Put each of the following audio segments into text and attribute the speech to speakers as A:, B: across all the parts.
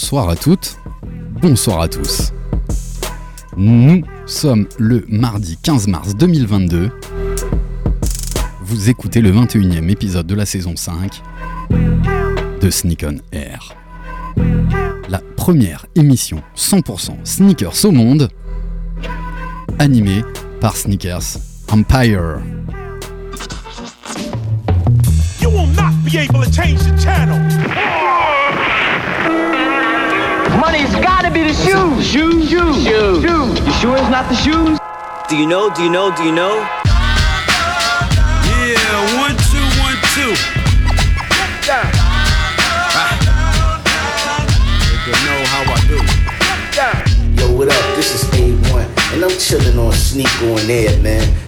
A: Bonsoir à toutes, bonsoir à tous. Nous sommes le mardi 15 mars 2022. Vous écoutez le 21e épisode de la saison 5 de Sneak on Air. La première émission 100% sneakers au monde, animée par Sneakers Empire.
B: Money's gotta be the shoes. Shoes, shoes, shoes. shoes. You sure it's not the shoes?
C: Do you know? Do you know? Do you know?
D: Yeah, one, two, one, two.
E: Nigga know how I do.
F: Yo, what up? This is A1, and I'm chilling on Sneak on Air, man.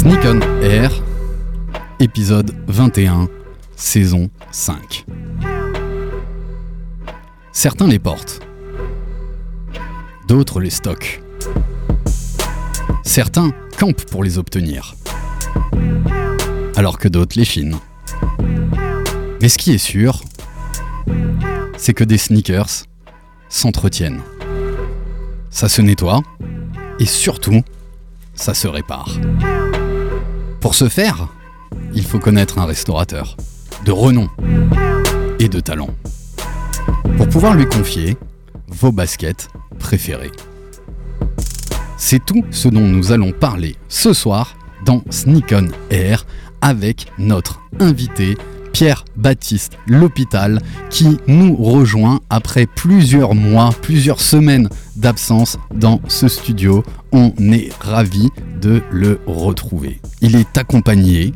A: Sneak on Air, épisode 21, saison 5. Certains les portent, d'autres les stockent. Certains campent pour les obtenir, alors que d'autres les chinent. Mais ce qui est sûr, c'est que des sneakers s'entretiennent. Ça se nettoie et surtout, ça se répare. Pour ce faire, il faut connaître un restaurateur de renom et de talent. Pour pouvoir lui confier vos baskets préférées. C'est tout ce dont nous allons parler ce soir dans Sneak on Air avec notre invité Pierre-Baptiste L'Hôpital qui nous rejoint après plusieurs mois, plusieurs semaines d'absence dans ce studio. On est ravis de le retrouver. Il est accompagné,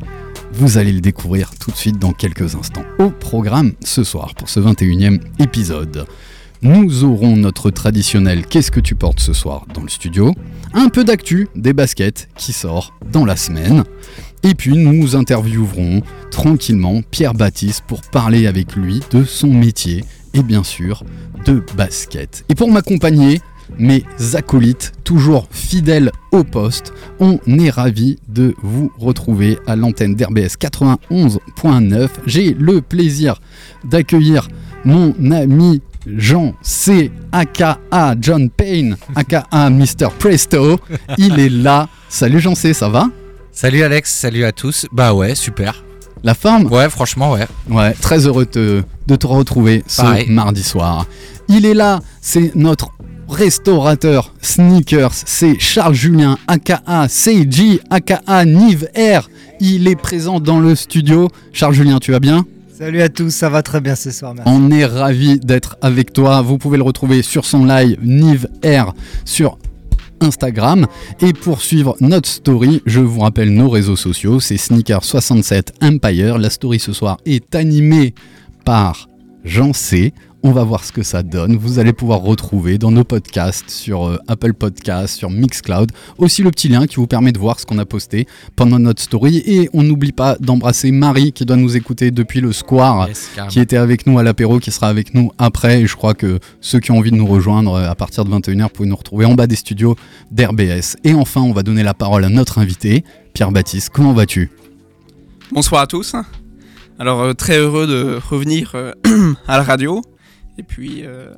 A: vous allez le découvrir tout de suite dans quelques instants. Au programme ce soir pour ce 21e épisode. Nous aurons notre traditionnel Qu'est-ce que tu portes ce soir dans le studio? Un peu d'actu des baskets qui sort dans la semaine. Et puis nous interviewerons tranquillement Pierre Baptiste pour parler avec lui de son métier et bien sûr de basket. Et pour m'accompagner, mes acolytes, toujours fidèles au poste, on est ravis de vous retrouver à l'antenne d'RBS 91.9. J'ai le plaisir d'accueillir mon ami Jean C, aka John Payne, aka Mr. Presto. Il est là. Salut Jean C, ça va?
G: Salut Alex, salut à tous. Bah ouais, super.
A: La forme
G: Ouais, franchement, ouais.
A: Ouais, très heureux te- de te retrouver ce
G: Pareil.
A: mardi soir. Il est là, c'est notre restaurateur sneakers, c'est Charles Julien, aka CJ, aka Nive R. Il est présent dans le studio. Charles Julien, tu vas bien?
H: Salut à tous, ça va très bien ce soir, merci.
A: On est ravi d'être avec toi. Vous pouvez le retrouver sur son live Nive R sur Instagram. Et pour suivre notre story, je vous rappelle nos réseaux sociaux, c'est Sneaker67 Empire. La story ce soir est animée par Jean C. On va voir ce que ça donne. Vous allez pouvoir retrouver dans nos podcasts sur euh, Apple Podcasts, sur Mixcloud, aussi le petit lien qui vous permet de voir ce qu'on a posté pendant notre story. Et on n'oublie pas d'embrasser Marie qui doit nous écouter depuis le square
G: Yes,
A: qui était avec nous à l'apéro, qui sera avec nous après. Et je crois que ceux qui ont envie de nous rejoindre euh, à partir de 21h, pouvez nous retrouver en bas des studios d'RBS. Et enfin, on va donner la parole à notre invité, Pierre-Baptiste. Comment vas-tu?
I: Bonsoir à tous. Alors euh, très heureux de revenir à la radio. Et puis euh,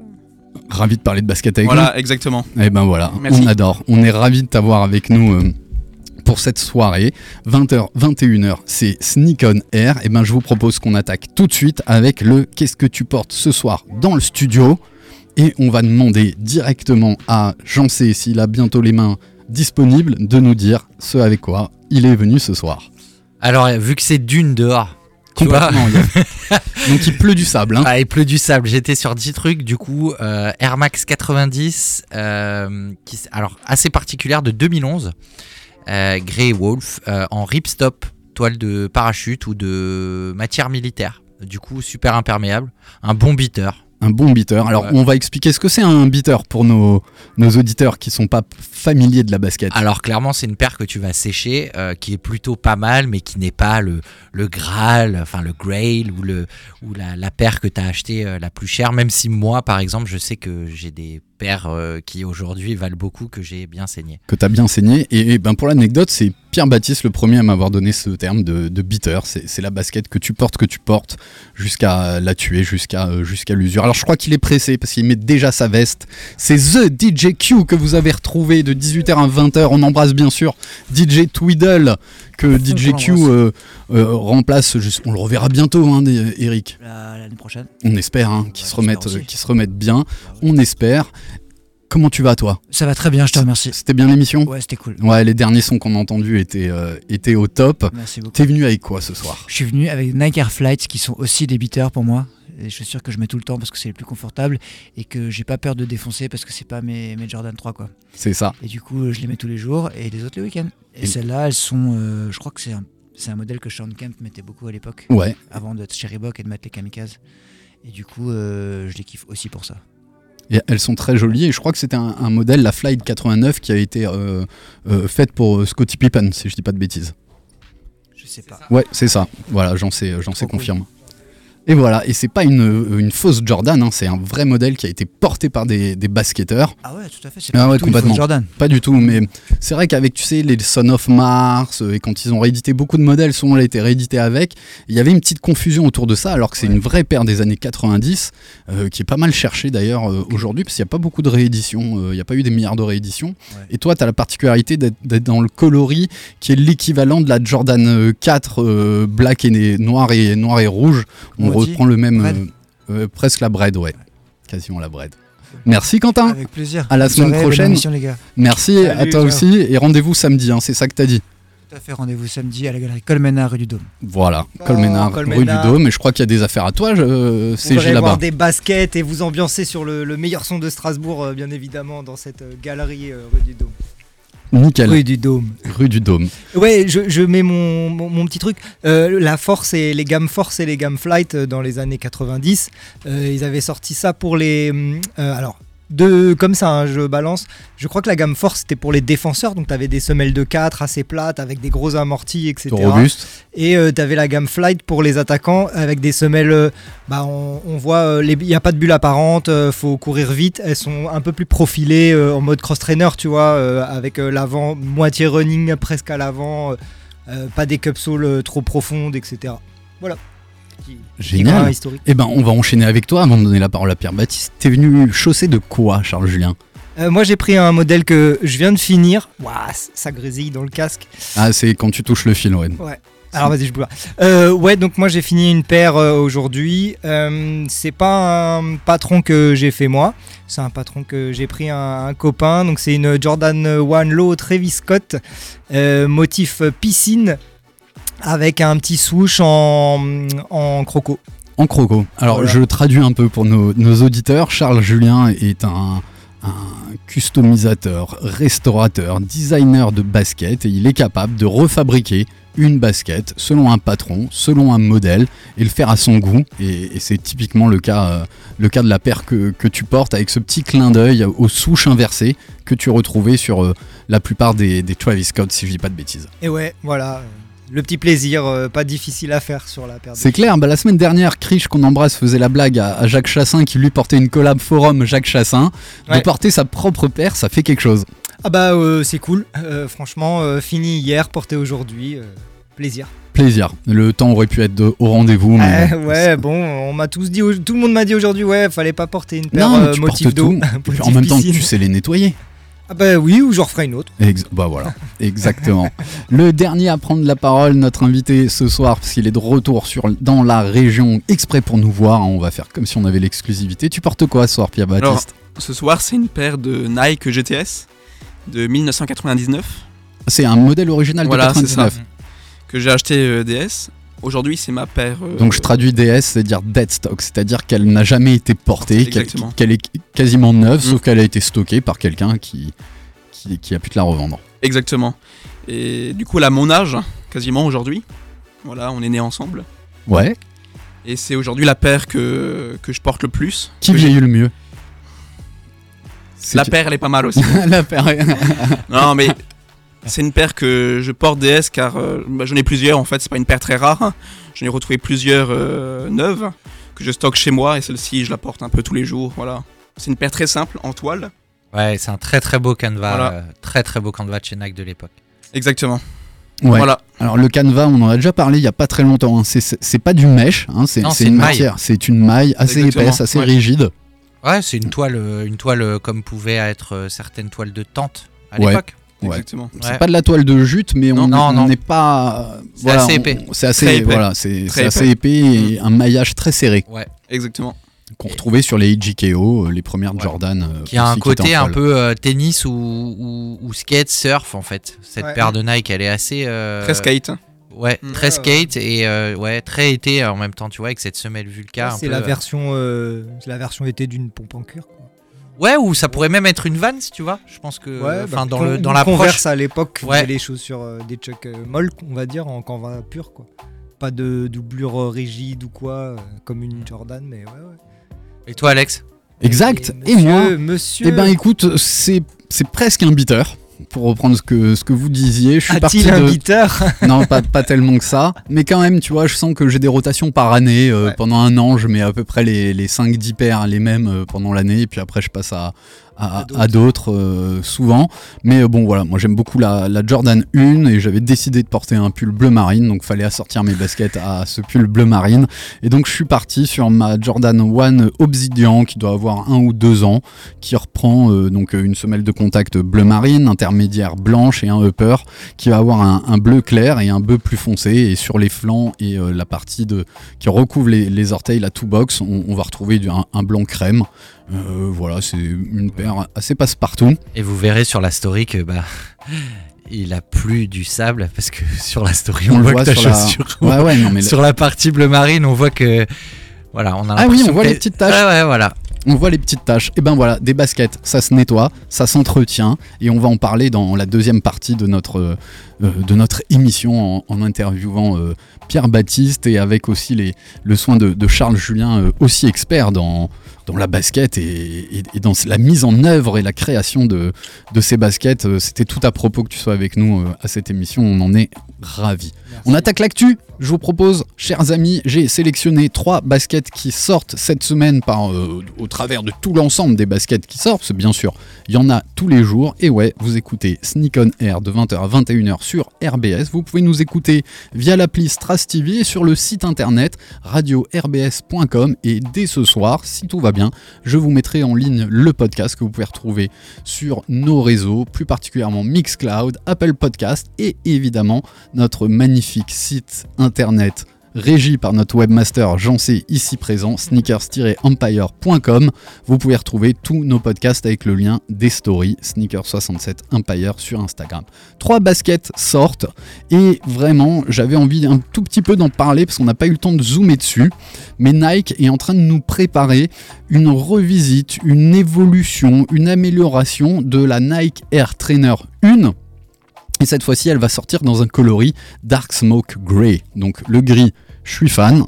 A: Ravi de parler de basket avec
I: voilà, exactement.
A: Et ben voilà,
I: Merci.
A: on adore. On est ravi de t'avoir avec nous. euh, pour cette soirée, 20h, 21h, c'est Sneak on Air. Et ben, je vous propose qu'on attaque tout de suite avec le Qu'est-ce que tu portes ce soir dans le studio? Et on va demander directement à Jean C, s'il a bientôt les mains disponibles, de nous dire ce avec quoi il est venu ce soir.
G: Alors, vu que c'est dune dehors,
A: Complètement. a- Donc il pleut du sable. Hein.
G: ah, il pleut du sable. J'étais sur 10 trucs, du coup, euh, Air Max 90, euh, qui, alors assez particulière de 2011, euh, Grey Wolf, euh, en ripstop, toile de parachute ou de matière militaire. Du coup, super imperméable, un bon beater.
A: Un bon beater. Alors,
G: Ouais.
A: on va expliquer ce que c'est un beater pour nos, nos auditeurs qui sont pas familiers de la basket.
G: Alors clairement, c'est une paire que tu vas sécher, euh, qui est plutôt pas mal, mais qui n'est pas le, le Graal, enfin le Grail ou, le, ou la, la paire que tu as acheté euh, la plus chère. Même si moi, par exemple, je sais que j'ai des paires euh, qui aujourd'hui valent beaucoup, que j'ai bien saigné.
A: que tu as bien saigné. Et, et ben pour l'anecdote, c'est Pierre Baptiste le premier à m'avoir donné ce terme de, de beater. C'est la basket que tu portes, que tu portes, jusqu'à la tuer, jusqu'à euh, jusqu'à l'usure. Alors je crois qu'il est pressé parce qu'il met déjà sa veste. C'est The DJ Q que vous avez retrouvé de 18h à 20h. On embrasse bien sûr DJ Twiddle que DJ Q euh, euh, remplace. je- on le reverra bientôt, hein, Eric.
H: La- L'année prochaine.
A: On espère hein, qu'il
H: Ouais,
A: se se remette bien. On espère. Comment tu vas toi
H: Ça va très bien, je te remercie.
A: C'était bien l'émission
H: Ouais, c'était cool.
A: Ouais, les derniers sons qu'on a entendus étaient, euh, étaient au top.
H: Merci beaucoup.
A: T'es venu avec quoi ce soir
H: Je suis venu avec Nike Air Flights qui sont aussi des beaters pour moi. Des chaussures que je mets tout le temps parce que c'est les plus confortables et que j'ai pas peur de défoncer parce que c'est pas mes, mes Jordan 3 quoi.
A: C'est ça.
H: Et du coup, je les mets tous les jours et les autres le week-end. Et,
A: Et-
H: celles-là, elles sont. euh, je crois que c'est un, c'est un modèle que Sean Kemp mettait beaucoup à l'époque.
A: Ouais.
H: Avant d'être chez Reebok et de mettre les kamikazes. Et du coup, euh, je les kiffe aussi pour ça.
A: Et elles sont très jolies et je crois que c'était un, un modèle, la Flight 89, qui a été euh, euh, faite pour euh, Scottie Pippen, si je dis pas de bêtises.
H: Je sais pas.
A: Ouais, c'est ça. Voilà, j'en sais, j'en sais
H: cool.
A: Et voilà, et c'est pas une, une fausse Jordan, hein, c'est un vrai modèle qui a été porté par des, des basketteurs.
H: Ah ouais, tout à fait. C'est
A: Ah
H: pas
A: ouais,
H: du tout une fausse Jordan.
A: Pas du tout, mais c'est vrai qu'avec, tu sais, les Son of Mars, euh, et quand ils ont réédité beaucoup de modèles, souvent elle a été réédité avec, il y avait une petite confusion autour de ça, alors que c'est
H: Ouais.
A: une vraie paire des années 90, euh, qui est pas mal cherchée d'ailleurs euh, aujourd'hui, parce qu'il n'y a pas beaucoup de rééditions, euh, il n'y a pas eu des milliards de rééditions.
H: Ouais.
A: Et toi, tu as la particularité d'être dans le coloris, qui est l'équivalent de la Jordan euh, 4 euh, black et noir et, noir et rouge. On reprend le même,
H: bread
A: euh, euh, presque la bread, ouais. Quasiment la bread. Merci Quentin.
H: Avec plaisir.
A: À la
H: Bonne
A: semaine prochaine.
H: émission, les gars.
A: Merci à toi
H: ciao.
A: aussi et rendez-vous samedi, hein, c'est ça que t'as dit.
H: Tout à fait, rendez-vous samedi à la galerie Colmena, rue du Dôme.
A: Voilà,
H: Oh,
A: rue du. Dôme, et je crois qu'il y a des affaires à toi, je, euh, CG là-bas.
J: des baskets et vous ambiancer sur le, le meilleur son de Strasbourg, euh, bien évidemment, dans cette euh, galerie euh, rue du Dôme.
A: Nickel,
H: Rue du Dôme.
A: rue du Dôme.
J: Ouais, je, je mets mon, mon, mon petit truc. Euh, la Force et les gammes Force et les gammes Flight euh, dans les années 90, euh, ils avaient sorti ça pour les. euh, alors, de, comme ça, hein, je balance. Je crois que la gamme Force c'était pour les défenseurs, donc tu avais des semelles de 4 assez plates avec des gros amortis, etc.
A: Robuste.
J: Et tu avais la gamme Flight pour les attaquants avec des semelles. euh, bah, on, on voit, il n'y a pas de bulle apparente, euh, faut courir vite. Elles sont un peu plus profilées euh, en mode cross-trainer, tu vois, euh, avec euh, l'avant, moitié running presque à l'avant, euh, euh, pas des cupsoles euh, trop profondes, etc. Voilà.
A: Génial.
J: historique.
A: Eh ben, on va enchaîner avec toi avant de donner la parole à Pierre Baptiste. T'es venu chaussé de quoi, Charles Julien?
J: Euh, moi j'ai pris un modèle que je viens de finir. C- ça grésille dans le casque.
A: Ah, c'est quand tu touches le fil, ouais.
J: Alors vas-y, je bouge pas. Euh, ouais, donc moi j'ai fini une paire euh, aujourd'hui. Euh, c'est pas un patron que j'ai fait moi, c'est un patron que j'ai pris un, un copain. Donc c'est une Jordan 1 Low Travis Scott, motif piscine, avec un petit swoosh en, en croco.
A: En croco. Alors,
J: Voilà.
A: je traduis un peu pour nos, nos auditeurs. Charles Julien est un, un customisateur, restaurateur, designer de basket et il est capable de refabriquer une basket selon un patron, selon un modèle et le faire à son goût. Et, et c'est typiquement le cas, euh, le cas de la paire que, que tu portes avec ce petit clin d'œil aux souches inversées que tu retrouvais sur euh, la plupart des, des Travis Scott, si je dis pas de bêtises.
J: Et ouais, voilà. Le petit plaisir, euh, pas difficile à faire sur la paire. de-
A: C'est clair, bah, la semaine dernière, Krish qu'on embrasse faisait la blague à, à Jacques Chassin qui lui portait une collab forum Jacques Chassin. De porter sa propre paire, ça fait quelque chose.
J: Ah bah euh, c'est cool. Euh, franchement, fini hier, porté aujourd'hui. plaisir.
A: Plaisir. Le temps aurait pu être de- au rendez-vous. Mais...
J: Euh, ouais, bon, on m'a tous dit, tout le monde m'a dit aujourd'hui, ouais, fallait pas porter une paire
A: non, tu
J: motif d'eau.
A: en même temps, tu sais les nettoyer.
J: Ah bah oui, ou j'en referai une autre.
A: Ex- bah voilà, exactement. Le dernier à prendre la parole, notre invité ce soir, parce qu'il est de retour sur, dans la région exprès pour nous voir. hein, on va faire comme si on avait l'exclusivité. Tu portes quoi ce soir, Pierre
I: Alors,
A: Baptiste?
I: ce soir, c'est une paire de Nike GTS de 1999
A: C'est un modèle original
I: Voilà,
A: de
I: c'est
A: 99.
I: que j'ai acheté euh, DS. Aujourd'hui, c'est ma paire. euh,
A: Donc je traduis DS, c'est-à-dire dead stock, c'est-à-dire qu'elle n'a jamais été portée, qu'elle est quasiment neuve,
I: Mm.
A: sauf qu'elle a été stockée par quelqu'un qui, qui, qui a pu te la revendre.
I: Exactement. Et du coup, elle a mon âge, quasiment aujourd'hui. Voilà, on est nés ensemble.
A: Ouais.
I: Et c'est aujourd'hui la paire que, que je porte le plus.
A: Qui vieillit le mieux?
I: La paire, elle est pas mal aussi.
A: La paire.
I: non, mais c'est une paire que je porte DS car euh, bah, j'en ai plusieurs en fait, c'est pas une paire très rare. J'en ai retrouvé plusieurs euh, neuves que je stocke chez moi et celle-ci je la porte un peu tous les jours. Voilà. C'est une paire très simple en toile.
G: Ouais, c'est un très très beau canevas,
I: Voilà.
G: euh, très très beau canevas de chez Nike de l'époque.
I: Exactement.
A: Ouais.
I: Voilà.
A: Alors le canevas, on en a déjà parlé il y a pas très longtemps. hein. C'est- pas du mesh, hein, c'est une matière, c'est une maille assez
I: Exactement,
A: épaisse, assez
I: ouais.
A: rigide.
G: Ouais, c'est une toile, une toile comme pouvaient être certaines toiles de tente à
A: Ouais.
G: l'époque.
A: Ouais.
I: Exactement.
A: C'est
G: Ouais.
A: pas de la toile de jute, mais on
G: Non,
A: on
G: non.
A: n'est pas. euh,
G: C'est
A: voilà,
G: assez épais.
A: C'est assez,
I: épais.
A: voilà, c'est assez épais et un maillage très serré
G: Ouais.
I: Exactement.
A: qu'on retrouvait sur les IGKO, euh, les premières
G: Ouais.
A: Jordan. euh,
G: Qui a un
A: aussi,
G: côté un peu euh, tennis ou, ou, ou skate, surf en fait. Cette
J: Ouais.
G: paire de Nike, elle est assez. euh,
I: Très skate.
G: Ouais,
I: Mm.
G: très
J: Ouais,
G: skate et euh, ouais, très été en même temps, tu vois, avec cette semelle Vulca. un
J: C'est la
G: euh,
J: version, euh, c'est la version été d'une pompe en cuir. Quoi.
G: Ouais, ou ça pourrait même être une Vans, tu vois. Je pense que.
J: Ouais,
G: Enfin,
J: bah,
G: dans le dans l'approche.
J: Converse à l'époque
G: Ouais.
J: les chaussures euh, des chucks euh, molles, on va dire, en canvas pur quoi. Pas de doublure euh, rigide ou quoi, euh, comme une Jordan, mais ouais, ouais.
G: Et toi, Alex?
A: Exact. Et,
J: monsieur,
A: moi,
J: monsieur,
A: eh ben écoute, c'est c'est presque un beater. Pour reprendre ce que, ce que vous disiez, je suis parti
J: un
A: de, non, pas, pas tellement que ça. Mais quand même, tu vois, je sens que j'ai des rotations par année. euh,
J: Ouais.
A: Pendant un an, je mets à peu près les, les 5-10 paires, les mêmes euh, pendant l'année. Et puis après, je passe à, à,
J: À d'autres.
A: euh, souvent. Mais euh, bon, voilà, moi j'aime beaucoup la, la Jordan 1 et j'avais décidé de porter un pull bleu marine. Donc fallait assortir mes baskets à ce pull bleu marine. Et donc je suis parti sur ma Jordan 1 Obsidian qui doit avoir un ou deux ans, qui reprend euh, donc euh, une semelle de contact bleu marine, intermédiaire blanche et un upper qui va avoir un, un bleu clair et un bleu plus foncé. Et sur les flancs et euh, la partie de, qui recouvre les, les orteils, la two box, on, on va retrouver du- un, un blanc crème. Euh, voilà, c'est une paire assez passe-partout.
G: Et vous verrez sur la story que bah. Il a plus du sable parce que sur la story on,
A: On le
G: voit
A: voit
G: que ta
A: sur la-
G: chaussure.
A: Ouais, ouais, non, mais
G: sur la partie bleu marine, on voit que voilà, on a
A: Ah oui, on voit
G: que-
A: les petites taches.
G: Ouais, voilà.
A: On voit les petites taches. Et ben voilà, des baskets, ça se nettoie, ça s'entretient, et on va en parler dans la deuxième partie de notre, euh, de notre émission en, en interviewant euh, Pierre Baptiste et avec aussi les, le soin de, de Charles Julien, euh, aussi expert dans, dans la basket et, dans la mise en œuvre et la création de, de ces baskets. Euh, C'était tout à propos que tu sois avec nous euh, à cette émission, on en est ravis. On attaque l'actu. Je vous propose, chers amis, j'ai sélectionné trois baskets qui sortent cette semaine par, euh, au travers de tout l'ensemble des baskets qui sortent. Parce que bien sûr, il y en a tous les jours. Et ouais, vous écoutez Sneak on Air de 20h à 21h sur RBS. Vous pouvez nous écouter via l'appli Stras TV et sur le site internet radio-rbs.com. Et dès ce soir, si tout va bien, je vous mettrai en ligne le podcast que vous pouvez retrouver sur nos réseaux, plus particulièrement Mixcloud, Apple Podcast et évidemment notre magnifique site internet régi par notre webmaster Jancé ici présent, sneakers-empire.com. Vous pouvez retrouver tous nos podcasts avec le lien des stories Sneakers67 Empire sur Instagram. Trois baskets sortent et vraiment j'avais envie un tout petit peu d'en parler parce qu'on n'a pas eu le temps de zoomer dessus. Mais Nike est en train de nous préparer une revisite, une évolution, une amélioration de la Nike Air Trainer 1 et cette fois-ci, elle va sortir dans un coloris Dark Smoke Grey. Donc le gris, je suis fan.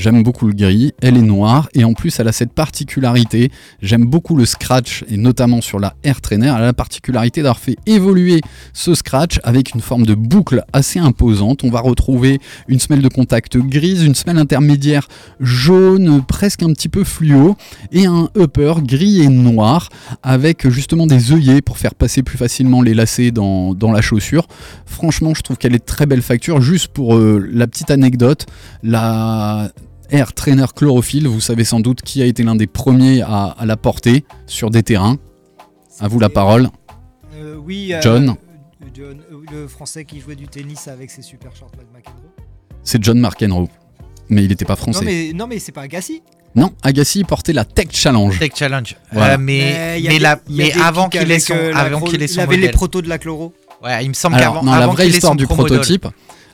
A: J'aime beaucoup le gris, elle est noire et en plus elle a cette particularité, j'aime beaucoup le scratch et notamment sur la Air Trainer, elle a la particularité d'avoir fait évoluer ce scratch avec une forme de boucle assez imposante. On va retrouver une semelle de contact grise, une semelle intermédiaire jaune, presque un petit peu fluo et un upper gris et noir avec justement des œillets pour faire passer plus facilement les lacets dans, dans la chaussure. Franchement, je trouve qu'elle est très belle facture. Juste pour euh, la petite anecdote, la Air Trainer Chlorophylle, vous savez sans doute qui a été l'un des premiers à, à la porter sur des terrains. À vous la parole.
J: Euh, oui, euh,
A: John.
J: euh, John, euh, le français qui jouait du tennis avec ses super shorts McEnroe.
A: C'est John McEnroe. Mais il n'était pas
J: Non
A: français.
J: mais, non mais c'est pas Agassi.
A: Non, Agassi portait la Tech Challenge.
G: Tech Challenge.
A: Voilà.
G: Euh, mais
J: des-
G: la- avant qu'il ait son,
J: la
G: avant qu'il ait son
J: Il avait les protos de la chloro.
G: Ouais, il me semble qu'avant
A: non, la
G: avant
A: vraie
G: qu'il ait
A: histoire du
G: pro model.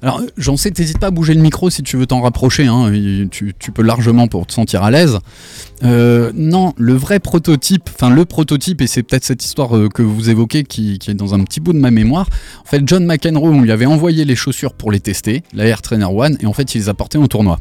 A: Alors, j'en sais, t'hésites pas à bouger le micro si tu veux t'en rapprocher. hein, tu, peux largement pour te sentir à l'aise. Euh, non, le vrai prototype, enfin le prototype, et c'est peut-être cette histoire euh, que vous évoquez qui, est dans un petit bout de ma mémoire. En fait, John McEnroe, on lui avait envoyé les chaussures pour les tester, la Air Trainer One, et en fait, il les a portées en tournoi.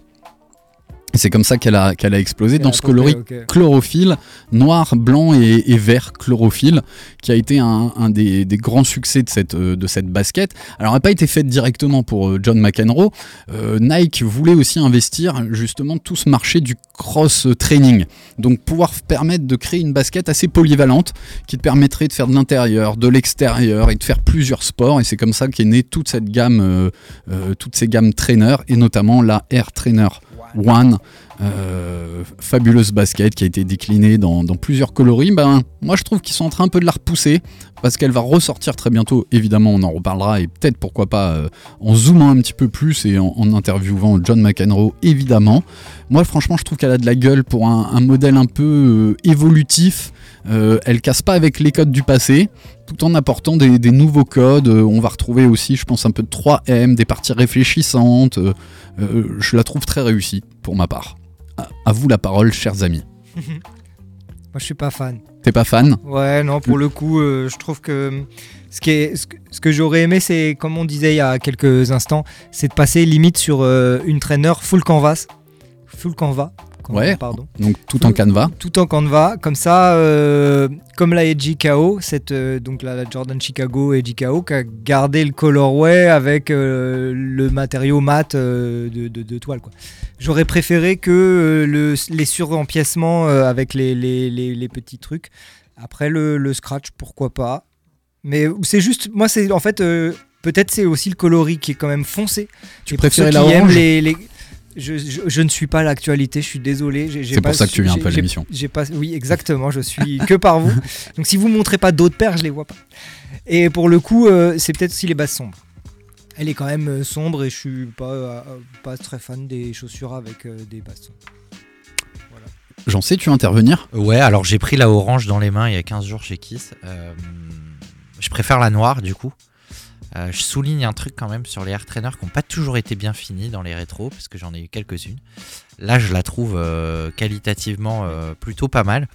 A: Et c'est comme ça qu'elle a, qu'elle a explosé dans ce coloris
J: ok.
A: chlorophylle, noir, blanc et, et vert chlorophylle, qui a été un, un des, des grands succès de cette, euh, de cette basket. Alors, elle n'a pas été faite directement pour euh, John McEnroe. Euh, Nike voulait aussi investir justement tout ce marché du cross-training. Donc, pouvoir permettre de créer une basket assez polyvalente qui te permettrait de faire de l'intérieur, de l'extérieur et de faire plusieurs sports. Et c'est comme ça qu'est née toute cette gamme, euh, euh, toutes ces gammes trainer et notamment la Air Trainer One. euh, fabuleuse basket qui a été déclinée dans, plusieurs coloris. Ben, moi, je trouve qu'ils sont en train un peu de la repousser parce qu'elle va ressortir très bientôt. Évidemment, on en reparlera et peut-être pourquoi pas euh, en zoomant un petit peu plus et en, interviewant John McEnroe, évidemment. Moi, franchement, je trouve qu'elle a de la gueule pour un, un modèle un peu euh, évolutif. Euh, elle casse pas avec les codes du passé, tout en apportant des, des nouveaux codes. Euh, on va retrouver aussi, je pense, un peu de 3M, des parties réfléchissantes. Euh, je la trouve très réussie, pour ma part. À, à vous la parole, chers amis.
J: Moi, je suis pas fan.
A: T'es pas fan?
J: Ouais, non, pour le coup, euh, je trouve que ce, qui est, ce que, j'aurais aimé, c'est, comme on disait il y a quelques instants, c'est de passer limite sur euh, une trainer full canvas. Full canvas.
A: Ouais.
J: Pardon.
A: Donc tout en canevas.
J: Tout en canvas. Comme ça, euh, comme la Edgy KO, cette, euh, donc la, la Jordan Chicago Edgy KO, qui a gardé le colorway avec euh, le matériau mat de, de- de toile. Quoi. J'aurais préféré que le, les surempiècements avec les, les- les- les petits trucs. Après le, le scratch, pourquoi pas. Mais c'est juste, moi c'est en fait, peut-être c'est aussi le coloris qui est quand même foncé.
A: Tu préférais la orange
J: les, les- Je, je- je ne suis pas l'actualité, je suis désolé.
A: C'est
J: pas
A: pour ça que tu viens un peu à l'émission.
J: j'ai pas, oui, exactement, je suis que par vous. Donc si vous montrez pas d'autres paires, je les vois pas. Et pour le coup, euh, c'est peut-être aussi les bases sombres. Elle est quand même euh, sombre et je suis pas, euh, pas très fan des chaussures avec euh, des bases sombres.
A: J'en sais, tu veux intervenir?
G: Ouais, alors j'ai pris la orange dans les mains il y a 15 jours chez Kiss. Euh, je préfère la noire du coup. Euh, je souligne un truc quand même sur les air trainers qui n'ont pas toujours été bien finis dans les rétros, parce que j'en ai eu quelques-unes. Là, je la trouve euh, qualitativement euh, plutôt pas mal.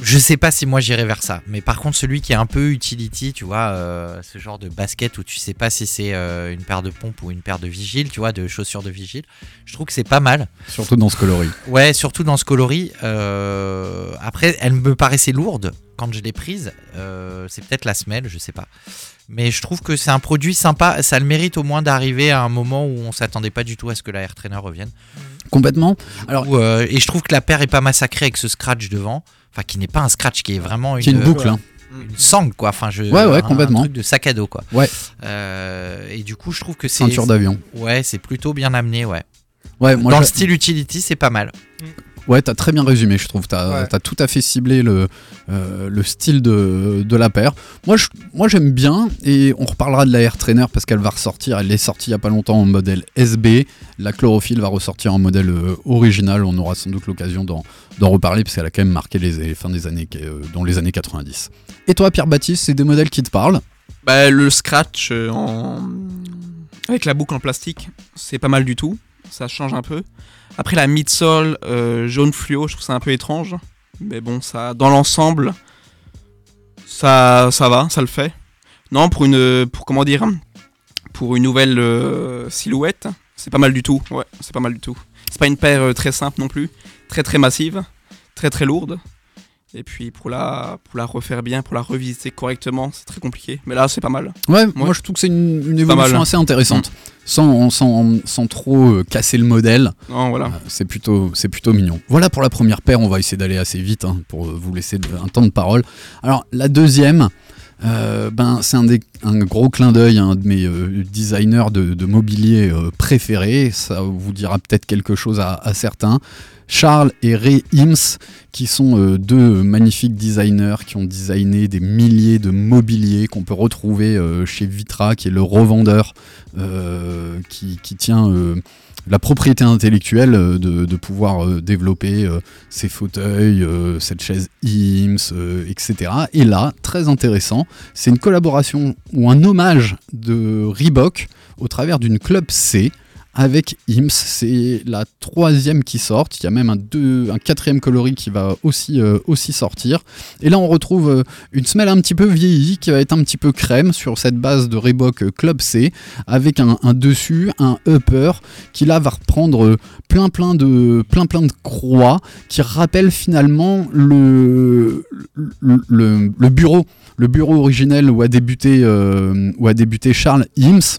G: Je sais pas si moi j'irai vers ça, mais par contre celui qui est un peu utility, tu vois, ce genre de basket où tu sais pas si c'est une paire de pompes ou une paire de vigile, tu vois, de chaussures de vigile, je trouve que c'est pas mal.
A: Surtout dans ce coloris.
G: Ouais, surtout dans ce coloris. après, elle me paraissait lourde quand je l'ai prise. C'est peut-être la semelle, je sais pas. Mais je trouve que c'est un produit sympa. Ça le mérite au moins d'arriver à un moment où on s'attendait pas du tout à ce que la Air Trainer revienne.
A: Complètement. Alors,
G: euh, et je trouve que la paire est pas massacrée avec ce scratch devant. Enfin, qui n'est pas un scratch, qui est vraiment une,
A: est une boucle, hein.
G: une sangle, quoi. Enfin, je,
A: Ouais, ouais,
G: un-
A: complètement.
G: Un truc de sac à dos, quoi.
A: Ouais.
G: Euh, et du coup, je trouve que c'est.
A: Ceinture d'avion.
G: Ouais, c'est plutôt bien amené, ouais.
A: Ouais, moi,
G: Dans le style utility, c'est pas mal.
A: Ouais, t'as très bien résumé, je trouve. T'as
G: Ouais.
A: as tout à fait ciblé le, euh, le style de, de la paire. Moi, je- moi, j'aime bien, et on reparlera de la Air Trainer parce qu'elle va ressortir. Elle est sortie il y a pas longtemps en modèle SB. La chlorophylle va ressortir en modèle euh, original. On aura sans doute l'occasion d'en reparler parce qu'elle a quand même marqué les, les fins des années, euh, dans les années 90. Et toi, Pierre-Baptiste, c'est des modèles qui te parlent?
I: Bah, le scratch en... avec la boucle en plastique, c'est pas mal du tout. Ça change un peu. Après, la midsole euh, jaune fluo, je trouve ça un peu étrange. Mais bon, ça, dans l'ensemble, ça, ça va, ça le fait. Non, pour une, pour comment dire, pour une nouvelle euh, silhouette, c'est pas mal du tout. Ouais, c'est pas mal du tout. C'est pas une paire euh, très simple non plus, très très massive, très très lourde. Et puis pour la, pour la refaire bien, pour la revisiter correctement, c'est très compliqué. Mais là, c'est pas mal.
A: Ouais, moi je trouve que c'est une, évolution assez intéressante. Sans, sans, sans trop euh, casser le modèle.
I: Non, voilà.
A: Euh, c'est plutôt, c'est plutôt mignon. Voilà pour la première paire, on va essayer d'aller assez vite hein, pour vous laisser un temps de parole. Alors la deuxième, euh, ben, c'est un, un gros clin d'œil à un de mes euh, designers de, de mobilier euh, préférés. Ça vous dira peut-être quelque chose à, à certains. Charles et Ray Hims, qui sont euh, deux magnifiques designers qui ont designé des milliers de mobiliers qu'on peut retrouver euh, chez Vitra, qui est le revendeur euh, qui, tient la propriété intellectuelle de, de pouvoir développer ces fauteuils, cette chaise euh, etc. Et là, très intéressant, c'est une collaboration ou un hommage de Reebok au travers d'une club C avec IMS. C'est la troisième qui sort. Il y a même un, deux, un quatrième coloris qui va aussi, euh, aussi sortir. Et là, on retrouve euh, une semelle un petit peu vieillie qui va être un petit peu crème sur cette base de Reebok Club C avec un, dessus, un upper qui là va reprendre euh, plein plein de, plein, plein de croix qui rappellent finalement le, le, bureau. Le bureau originel où a débuté, euh, où a débuté Charles Ims.